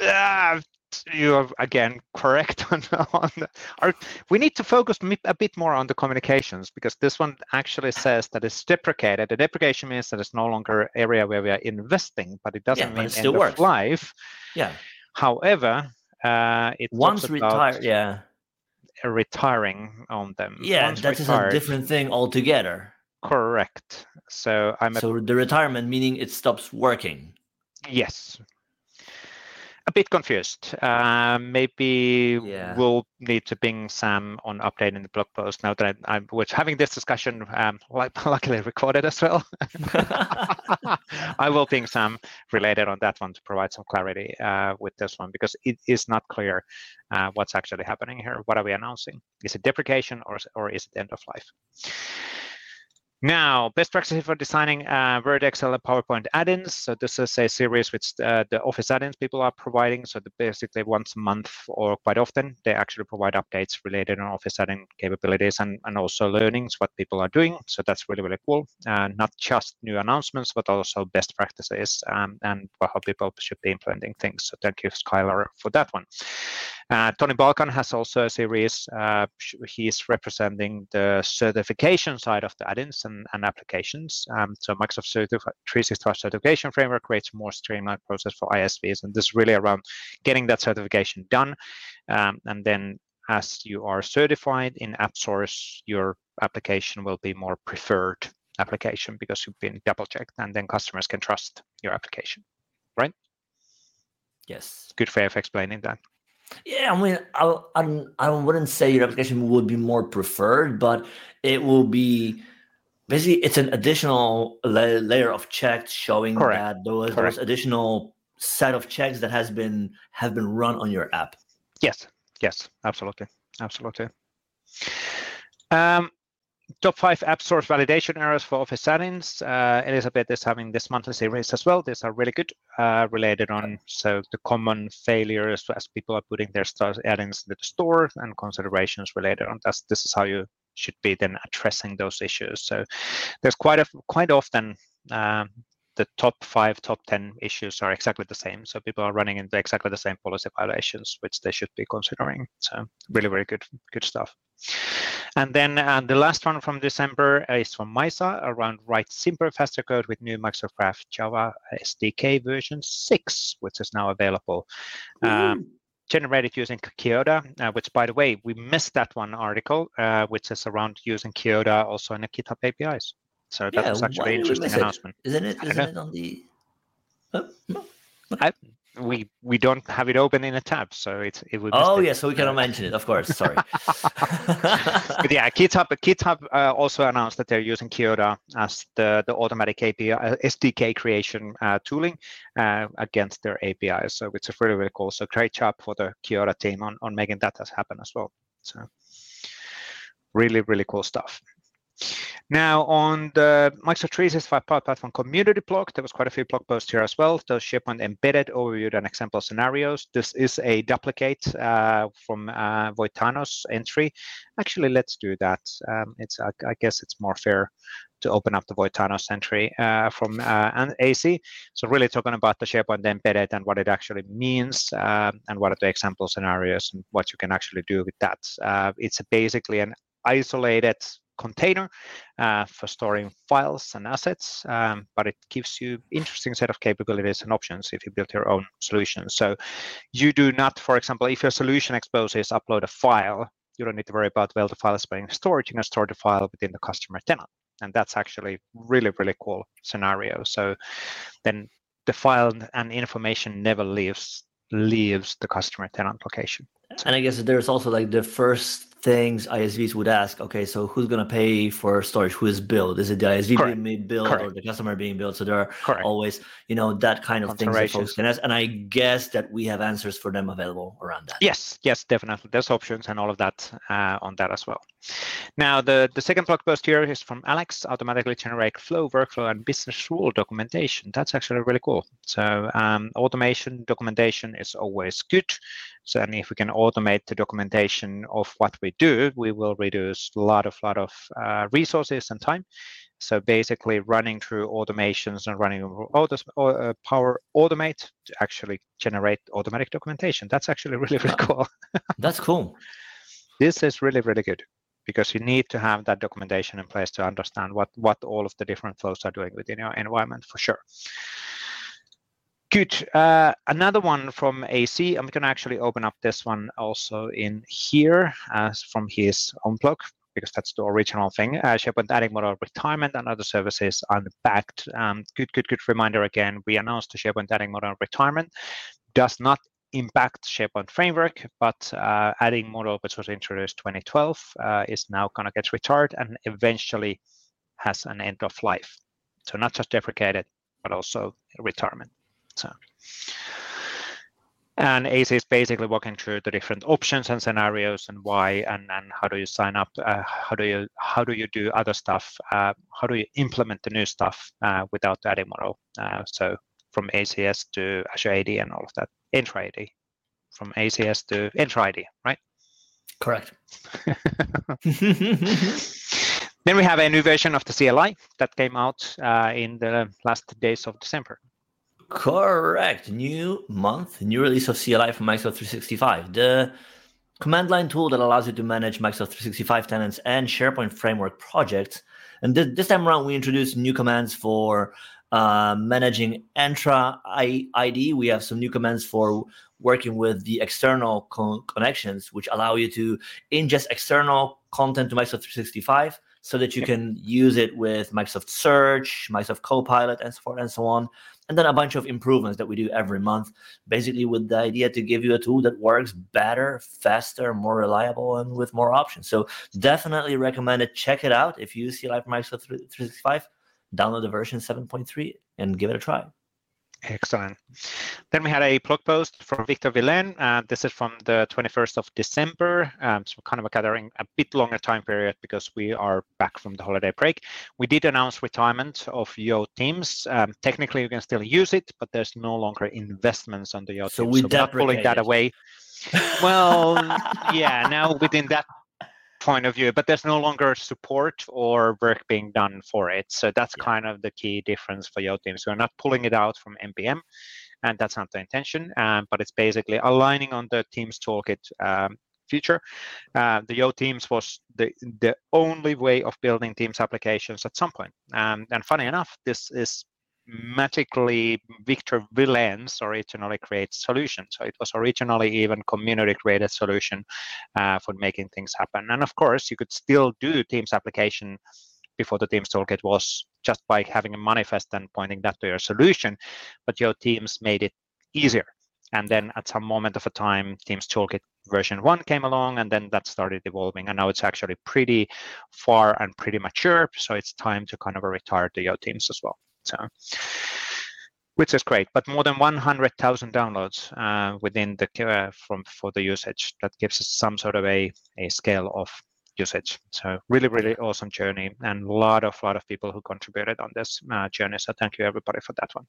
uh, you are again correct on, on the, our, we need to focus a bit more on the communications because this one actually says that it's deprecated. The deprecation means that it's no longer area where we are investing but it doesn't yeah, mean it still end works. of life. Yeah. However uh, it once retired yeah. retiring on them. Yeah once that retired, is a different thing altogether. Correct. So i'm so the retirement meaning it stops working. Yes a bit confused. Uh, maybe yeah. we'll need to ping Sam on updating the blog post now that I, I was having this discussion, um, luckily recorded as well. I will ping Sam related on that one to provide some clarity uh, with this one because it is not clear uh, what's actually happening here. What are we announcing? Is it deprecation or, or is it end of life? Now, best practices for designing uh, Word, Excel, and PowerPoint add-ins. So this is a series which uh, the Office add-ins people are providing. So basically once a month or quite often, they actually provide updates related on Office add-in capabilities and, and also learnings, what people are doing. So that's really, really cool. Uh, not just new announcements, but also best practices um, and how people should be implementing things. So thank you, Skylar, for that one. Uh, Tony Balkan has also a series. Uh, he's representing the certification side of the add-ins and, and applications. Um, so Microsoft 365 certification framework creates a more streamlined process for ISVs, and this is really around getting that certification done. Um, and then as you are certified in AppSource, your application will be more preferred application because you've been double checked and then customers can trust your application, right? Yes. Good way of explaining that. Yeah, I mean, I, I, I wouldn't say your application would be more preferred, but it will be basically it's an additional la- layer of checks showing Correct. that Correct. those additional set of checks that has been have been run on your app. Yes, yes, absolutely, absolutely. Um, top five app source validation errors for Office add-ins. Uh, Elizabeth is having this monthly series as well. These are really good, uh, related on so the common failures as people are putting their add-ins into the store and considerations related on that. This is how you should be then addressing those issues. So there's quite a quite often um, the top five, top 10 issues are exactly the same. So people are running into exactly the same policy violations, which they should be considering. So really, very good, good stuff. And then uh, the last one from December is from MISA around write simpler, faster code with new Microsoft Graph Java SDK version 6, which is now available. Um, generated using Kiota, uh, which, by the way, we missed that one article, uh, which is around using Kiota also in the GitHub APIs. So that yeah, was actually an interesting announcement. is Isn't it? Isn't it on the? Oh, no. I, we we don't have it open in a tab, so it's it would. Be Oh yeah, so we cannot mention it. Of course, sorry. but yeah, GitHub GitHub uh, also announced that they're using Kiota as the the automatic API uh, SDK creation uh, tooling uh, against their APIs. So it's a really really cool. So great job for the Kiota team on on making that happen as well. So really really cool stuff. Now, on the Microsoft 365 Power Platform community blog, there was quite a few blog posts here as well. Those SharePoint embedded, overview and example scenarios. This is a duplicate uh, from uh, Voitanos entry. Actually, let's do that. Um, it's I, I, guess it's more fair to open up the Voitanos entry uh, from uh, AC. So really talking about the SharePoint embedded and what it actually means um, and what are the example scenarios and what you can actually do with that. Uh, it's basically an isolated container uh, for storing files and assets, um, but it gives you interesting set of capabilities and options if you build your own solution. So you do not, for example, if your solution exposes upload a file, you don't need to worry about where the file is being stored. You can store the file within the customer tenant. And that's actually really, really cool scenario. So then the file and information never leaves leaves the customer tenant location. And I guess there's also like the first things ISVs would ask, okay, so who's going to pay for storage? Who is billed? Is it the ISV Correct. being billed Correct. or the customer being billed? So there are Correct. always, you know, that kind of things that folks can ask. And I guess that we have answers for them available around that. Yes, yes, definitely. There's options and all of that uh, on that as well. Now, the, the second blog post here is from Alex, automatically generate flow, workflow, and business rule documentation. That's actually really cool. So um, automation documentation is always good. So, and if we can automate the documentation of what we do, we will reduce a lot of lot of uh, resources and time. So basically, running through automations and running auto, uh, Power Automate to actually generate automatic documentation. That's actually really really cool. That's cool. This is really really good because you need to have that documentation in place to understand what what all of the different flows are doing within your environment for sure. Good. Uh, another one from AC. I'm going to actually open up this one also in here as from his own blog because that's the original thing. Uh, SharePoint add-in model retirement and other services unpacked. Um, good, good, good reminder again. We announced the SharePoint add-in model retirement does not impact SharePoint framework, but uh, add-in model, which was introduced 2012, uh, is now going to get retired and eventually has an end of life. So not just deprecated, but also retirement. So, and AC is basically walking through the different options and scenarios and why and, and how do you sign up, uh, how do you how do you do other stuff, uh, how do you implement the new stuff uh, without the add-in model. Uh, so from ACS to Azure AD and all of that, Entra AD, from ACS to Entra AD, right? Correct. then we have a new version of the CLI that came out uh, in the last days of December. Correct. New month, new release of CLI for Microsoft 365. The command line tool that allows you to manage Microsoft 365 tenants and SharePoint framework projects. And th- this time around, we introduced new commands for uh, managing Entra ID. We have some new commands for working with the external co- connections, which allow you to ingest external content to Microsoft 365 so that you can use it with Microsoft Search, Microsoft Copilot, and so forth and so on and then a bunch of improvements that we do every month, basically with the idea to give you a tool that works better, faster, more reliable, and with more options. So definitely recommend it. Check it out if you CLI Microsoft 365. Download the version 7.3 and give it a try. Excellent. Then we had a blog post from Wictor Wilén. Uh, this is from the 21st of December. Um, so kind of a gathering a bit longer time period because we are back from the holiday break. We did announce retirement of Yo Teams. Um, technically, you can still use it, but there's no longer investments on the Yo so Teams. So we're not pulling that away. well, yeah, now within that point of view, but there's no longer support or work being done for it. So that's yeah. kind of the key difference for Yo Teams. We're not pulling it out from NPM, and that's not the intention. Um, but it's basically aligning on the Teams Toolkit um, future. Uh, the Yo Teams was the the only way of building Teams applications at some point. Um, and funny enough, this is magically Wictor Wilén's originally created solution. So it was originally even community created solution uh, for making things happen. And of course, you could still do Teams application before the Teams toolkit was just by having a manifest and pointing that to your solution. But Yo Teams made it easier. And then at some moment of a time, Teams toolkit version one came along and then that started evolving. And now it's actually pretty far and pretty mature. So it's time to kind of retire the Yo Teams as well. So, which is great. But more than 100,000 downloads uh, within the uh, from for the usage that gives us some sort of a a scale of usage. So really, really awesome journey, and a lot of lot of people who contributed on this uh, journey. So thank you everybody for that one.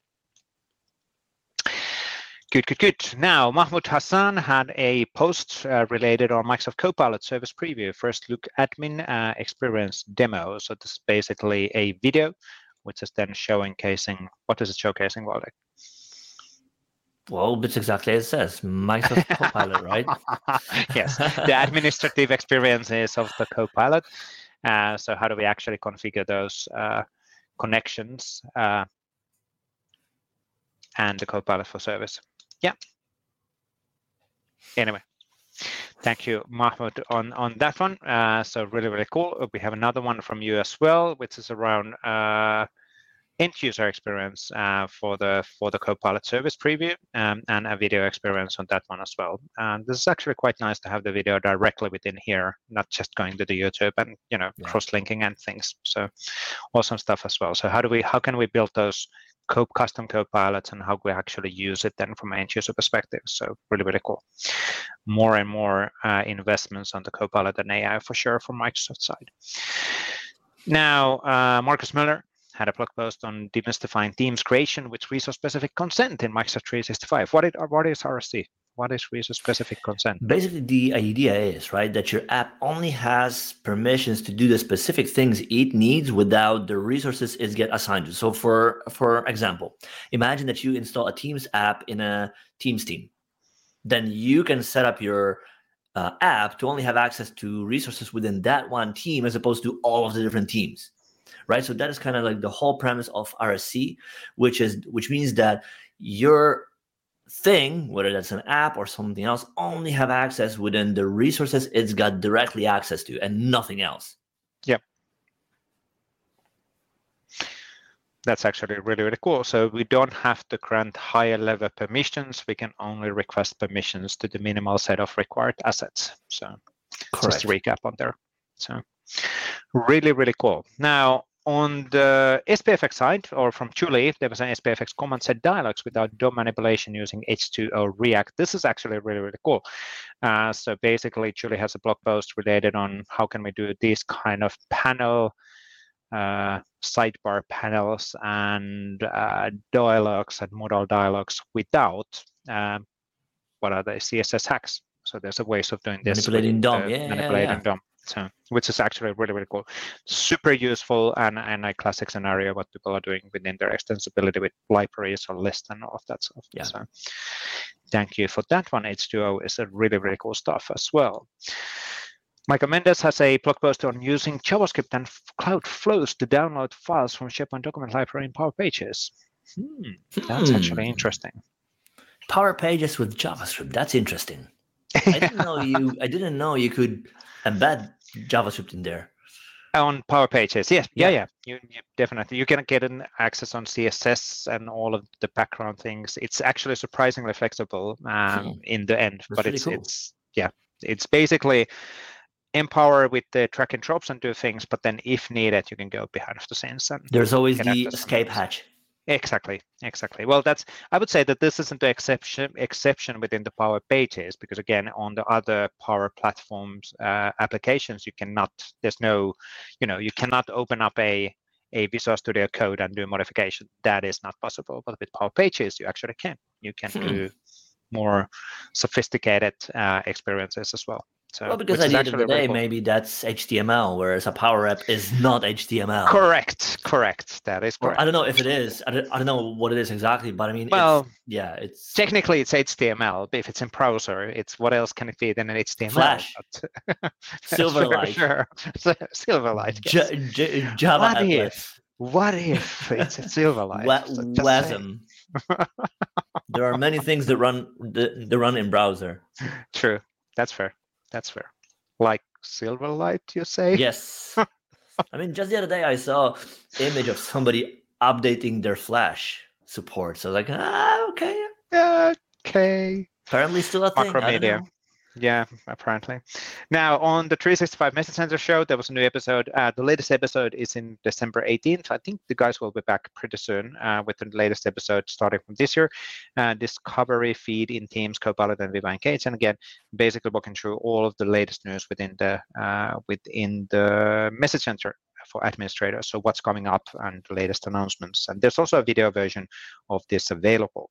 Good, good, good. Now, Mahmoud Hassan had a post uh, related on Microsoft Copilot Service Preview, first look admin uh, experience demo. So this is basically a video which is then showcasing what is it showcasing, Waldek? Well, it's exactly as it says, Microsoft Copilot, right? yes, the administrative experiences of the Copilot. Uh, so how do we actually configure those uh, connections uh, and the Copilot for Service? Yeah. Anyway, Thank you, Mahmoud, on, on that one. Uh, so really, really cool. We have another one from you as well, which is around uh, end user experience uh, for the for the Copilot service preview um, and a video experience on that one as well. And this is actually quite nice to have the video directly within here, not just going to the YouTube and you know yeah. cross-linking and things. So awesome stuff as well. So how do we how can we build those co custom copilots and how we actually use it then from an end user perspective? So really really cool. More and more uh, investments on the Copilot and AI for sure from Microsoft side. Now, uh, Marcus Miller had a blog post on demystifying teams creation with resource-specific consent in Microsoft 365. What, it, what is RSC? What is resource-specific consent? Basically, the idea is right that your app only has permissions to do the specific things it needs without the resources it get assigned to. So, for for example, imagine that you install a Teams app in a Teams team. Then you can set up your uh, app to only have access to resources within that one team as opposed to all of the different teams right? So that is kind of like the whole premise of RSC, which is which means that your thing, whether that's an app or something else, only have access within the resources it's got directly access to and nothing else. Yep. That's actually really, really cool. So we don't have to grant higher level permissions. We can only request permissions to the minimal set of required assets. So Correct. just recap on there. So really, really cool. Now, on the SPFX side, or from Julie, there was an SPFX command set dialogues without DOM manipulation using hTWOo React. This is actually really, really cool. Uh, so basically, Julie has a blog post related on how can we do these kind of panel uh, sidebar panels and uh, dialogues and modal dialogues without um, what are the CSS hacks. So there's a ways of doing this. Manipulating DOM, yeah, manipulating yeah, yeah. DOM. So, which is actually really, really cool. Super useful and, and a classic scenario what people are doing within their extensibility with libraries or lists and all of that stuff. Yeah. So thank you for that one. hTWOo is a really, really cool stuff as well. Michael Mendes has a blog post on using JavaScript and Cloud Flows to download files from SharePoint document library in Power Pages. Hmm, that's hmm. actually interesting. Power Pages with JavaScript. That's interesting. I didn't know you. I didn't know you could embed JavaScript in there. On Power Pages, yes, yeah, yeah, yeah. You, you, definitely you can get an access on CSS and all of the background things. It's actually surprisingly flexible um, hmm. in the end, That's but it's cool. it's yeah, it's basically empower with the track and drops and do things, but then if needed, you can go behind the scenes. And There's always the escape hatch. Exactly, exactly. Well, that's I would say that this isn't the exception exception within the Power Pages because again, on the other Power Platforms uh, applications, you cannot. There's no, you know, you cannot open up a a Visual Studio Code and do modification. That is not possible. But with Power Pages, you actually can. You can hmm. do more sophisticated uh, experiences as well. So, well, because at the end of the day, maybe that's HTML, whereas a Power App is not HTML. Correct, correct. That is correct. Well, I don't know if it is. I don't, I don't know what it is exactly, but I mean, well, it's, yeah, it's technically it's HTML. But if it's in browser, it's what else can it be than an HTML? Flash, Silverlight, sure, sure. Silverlight. Yes. J- J- Java what if? What if it's a Silverlight? WASM. there are many things that run that, that run in browser. True, that's fair. That's fair. Like Silverlight, you say? Yes. I mean, just the other day I saw image of somebody updating their Flash support. So like, ah, okay. Okay. Apparently still a thing. Macromedia. Yeah, apparently. Now, on the 365 Message Center show, there was a new episode. Uh, the latest episode is in December 18th. I think the guys will be back pretty soon uh, with the latest episode starting from this year. Uh, discovery feed in Teams, Copilot, and Viva Engage. And again, basically walking through all of the latest news within the uh, within the Message Center for administrators. So what's coming up and the latest announcements. And there's also a video version of this available.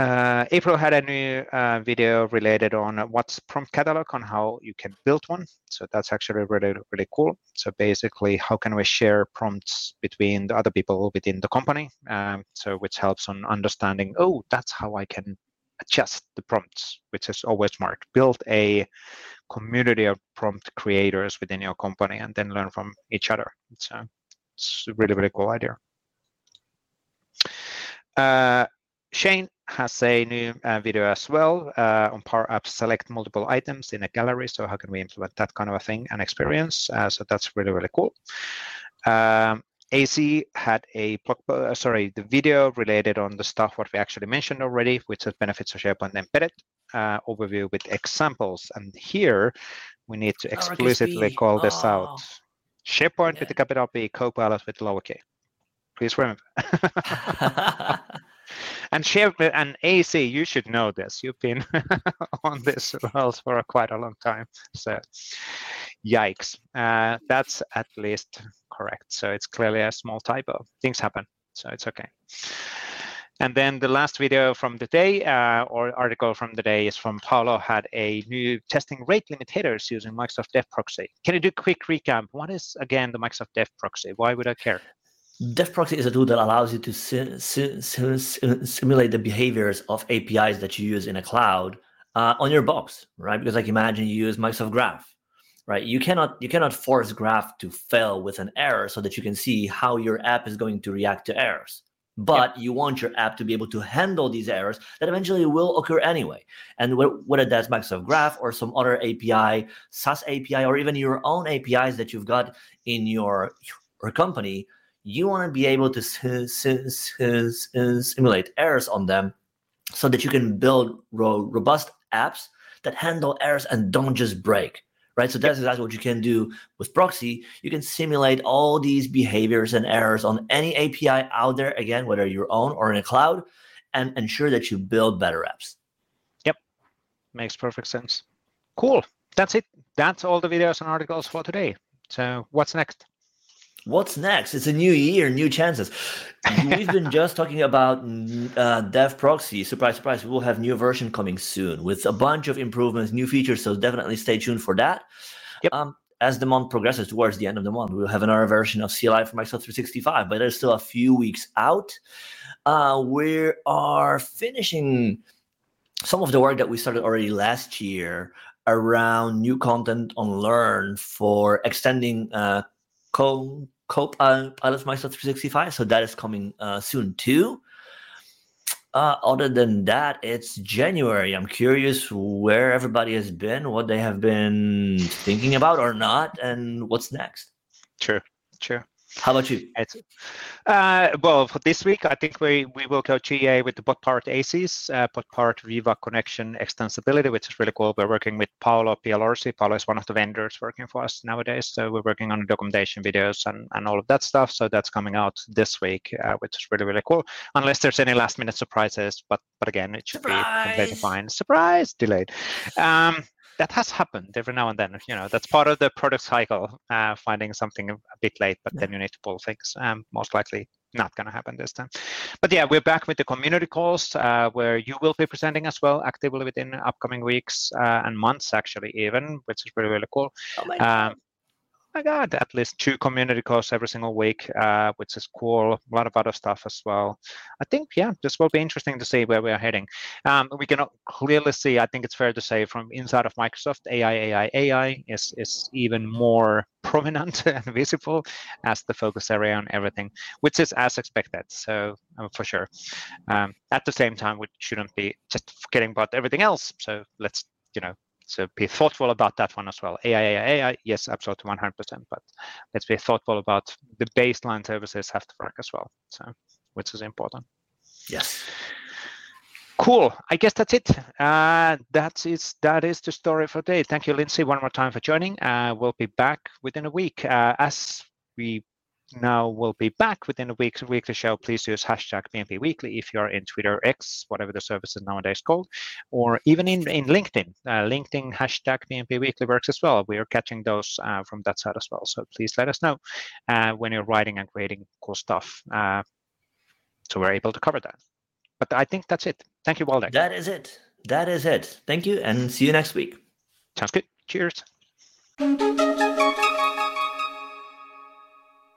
Uh, April had a new uh, video related on what's prompt catalog on how you can build one. So that's actually really, really cool. So basically, how can we share prompts between the other people within the company? Um, so which helps on understanding, oh, that's how I can adjust the prompts, which is always smart. Build a community of prompt creators within your company and then learn from each other. So it's a really, really cool idea. Uh, Shane has a new uh, video as well uh, on Power Apps select multiple items in a gallery. So how can we implement that kind of a thing and experience? Uh, so that's really, really cool. Um, AC had a blog, uh, sorry, the video related on the stuff what we actually mentioned already, which is benefits of SharePoint embedded uh, overview with examples. And here we need to explicitly call this oh. out. SharePoint yeah. with the capital P, Copilot with lower k. Please remember. and share and AC, you should know this. You've been on this well for quite a long time. So, yikes. Uh, that's at least correct. So it's clearly a small typo. Things happen, so it's okay. And then the last video from the day uh, or article from the day is from Paolo had a new testing rate limitators using Microsoft Dev Proxy. Can you do a quick recap? What is again the Microsoft Dev Proxy? Why would I care? Dev Proxy is a tool that allows you to simulate the behaviors of APIs that you use in a cloud uh, on your box, right? Because like imagine you use Microsoft Graph, right? You cannot you cannot force Graph to fail with an error so that you can see how your app is going to react to errors. But you want your app to be able to handle these errors that eventually will occur anyway. And whether that's Microsoft Graph or some other API, SaaS API, or even your own APIs that you've got in your, your company, you want to be able to simulate errors on them so that you can build ro- robust apps that handle errors and don't just break right? So that's exactly what you can do with proxy. You can simulate all these behaviors and errors on any api out there again whether your own or in a cloud and ensure that you build better apps. Yep. Makes perfect sense. Cool. That's it. That's all the videos and articles for today. So what's next What's next? It's a new year, new chances. We've been just talking about uh, Dev Proxy. Surprise, surprise. We will have new version coming soon with a bunch of improvements, new features. So definitely stay tuned for that. Yep. Um, as the month progresses towards the end of the month, we'll have another version of CLI for Microsoft 365, but there's still a few weeks out. Uh, we are finishing some of the work that we started already last year around new content on Learn for extending uh, co Cope uh, Pilots Microsoft 365. So that is coming uh, soon too. Uh, other than that, it's January. I'm curious where everybody has been, what they have been thinking about or not, and what's next. Sure, sure. How about you? It's, uh, well, for this week, I think we, we will go GA with the bot part ACs, uh, bot part Viva connection extensibility, which is really cool. We're working with Paolo Pialorsi. Paolo is one of the vendors working for us nowadays. So we're working on documentation videos and, and all of that stuff. So that's coming out this week, uh, which is really, really cool. Unless there's any last minute surprises, but but again, it should Surprise! be completely fine. Surprise, delayed. Um, that has happened every now and then. You know, that's part of the product cycle, uh, finding something a bit late, but yeah. then you need to pull things. Um, most likely not going to happen this time. But yeah, we're back with the community calls uh, where you will be presenting as well actively within upcoming weeks uh, and months, actually, even, which is really, really cool. Oh um, my god, at least two community calls every single week, uh, which is cool. A lot of other stuff as well. I think, yeah, this will be interesting to see where we are heading. Um, we can clearly see, I think it's fair to say, from inside of Microsoft, AI, AI, AI is, is even more prominent and visible as the focus area on everything, which is as expected. So, um, for sure. Um, at the same time, we shouldn't be just forgetting about everything else. So, let's, you know, so be thoughtful about that one as well. AI, AI, AI, yes, absolutely 100%. But let's be thoughtful about the baseline services have to work as well. So, which is important. Yes. Cool. I guess that's it. Uh, that is that is the story for today. Thank you, Lindsay, one more time for joining. Uh, we'll be back within a week. Uh, as we now we'll be back within a week weekly show. Please use hashtag PnP Weekly if you're in Twitter X, whatever the service is nowadays called, or even in, in LinkedIn. Uh, LinkedIn hashtag PnP Weekly works as well. We are catching those uh, from that side as well. So please let us know uh, when you're writing and creating cool stuff. Uh, so we're able to cover that. But I think that's it. Thank you, Waldek. That is it. That is it. Thank you, and see you next week. Sounds good. Cheers.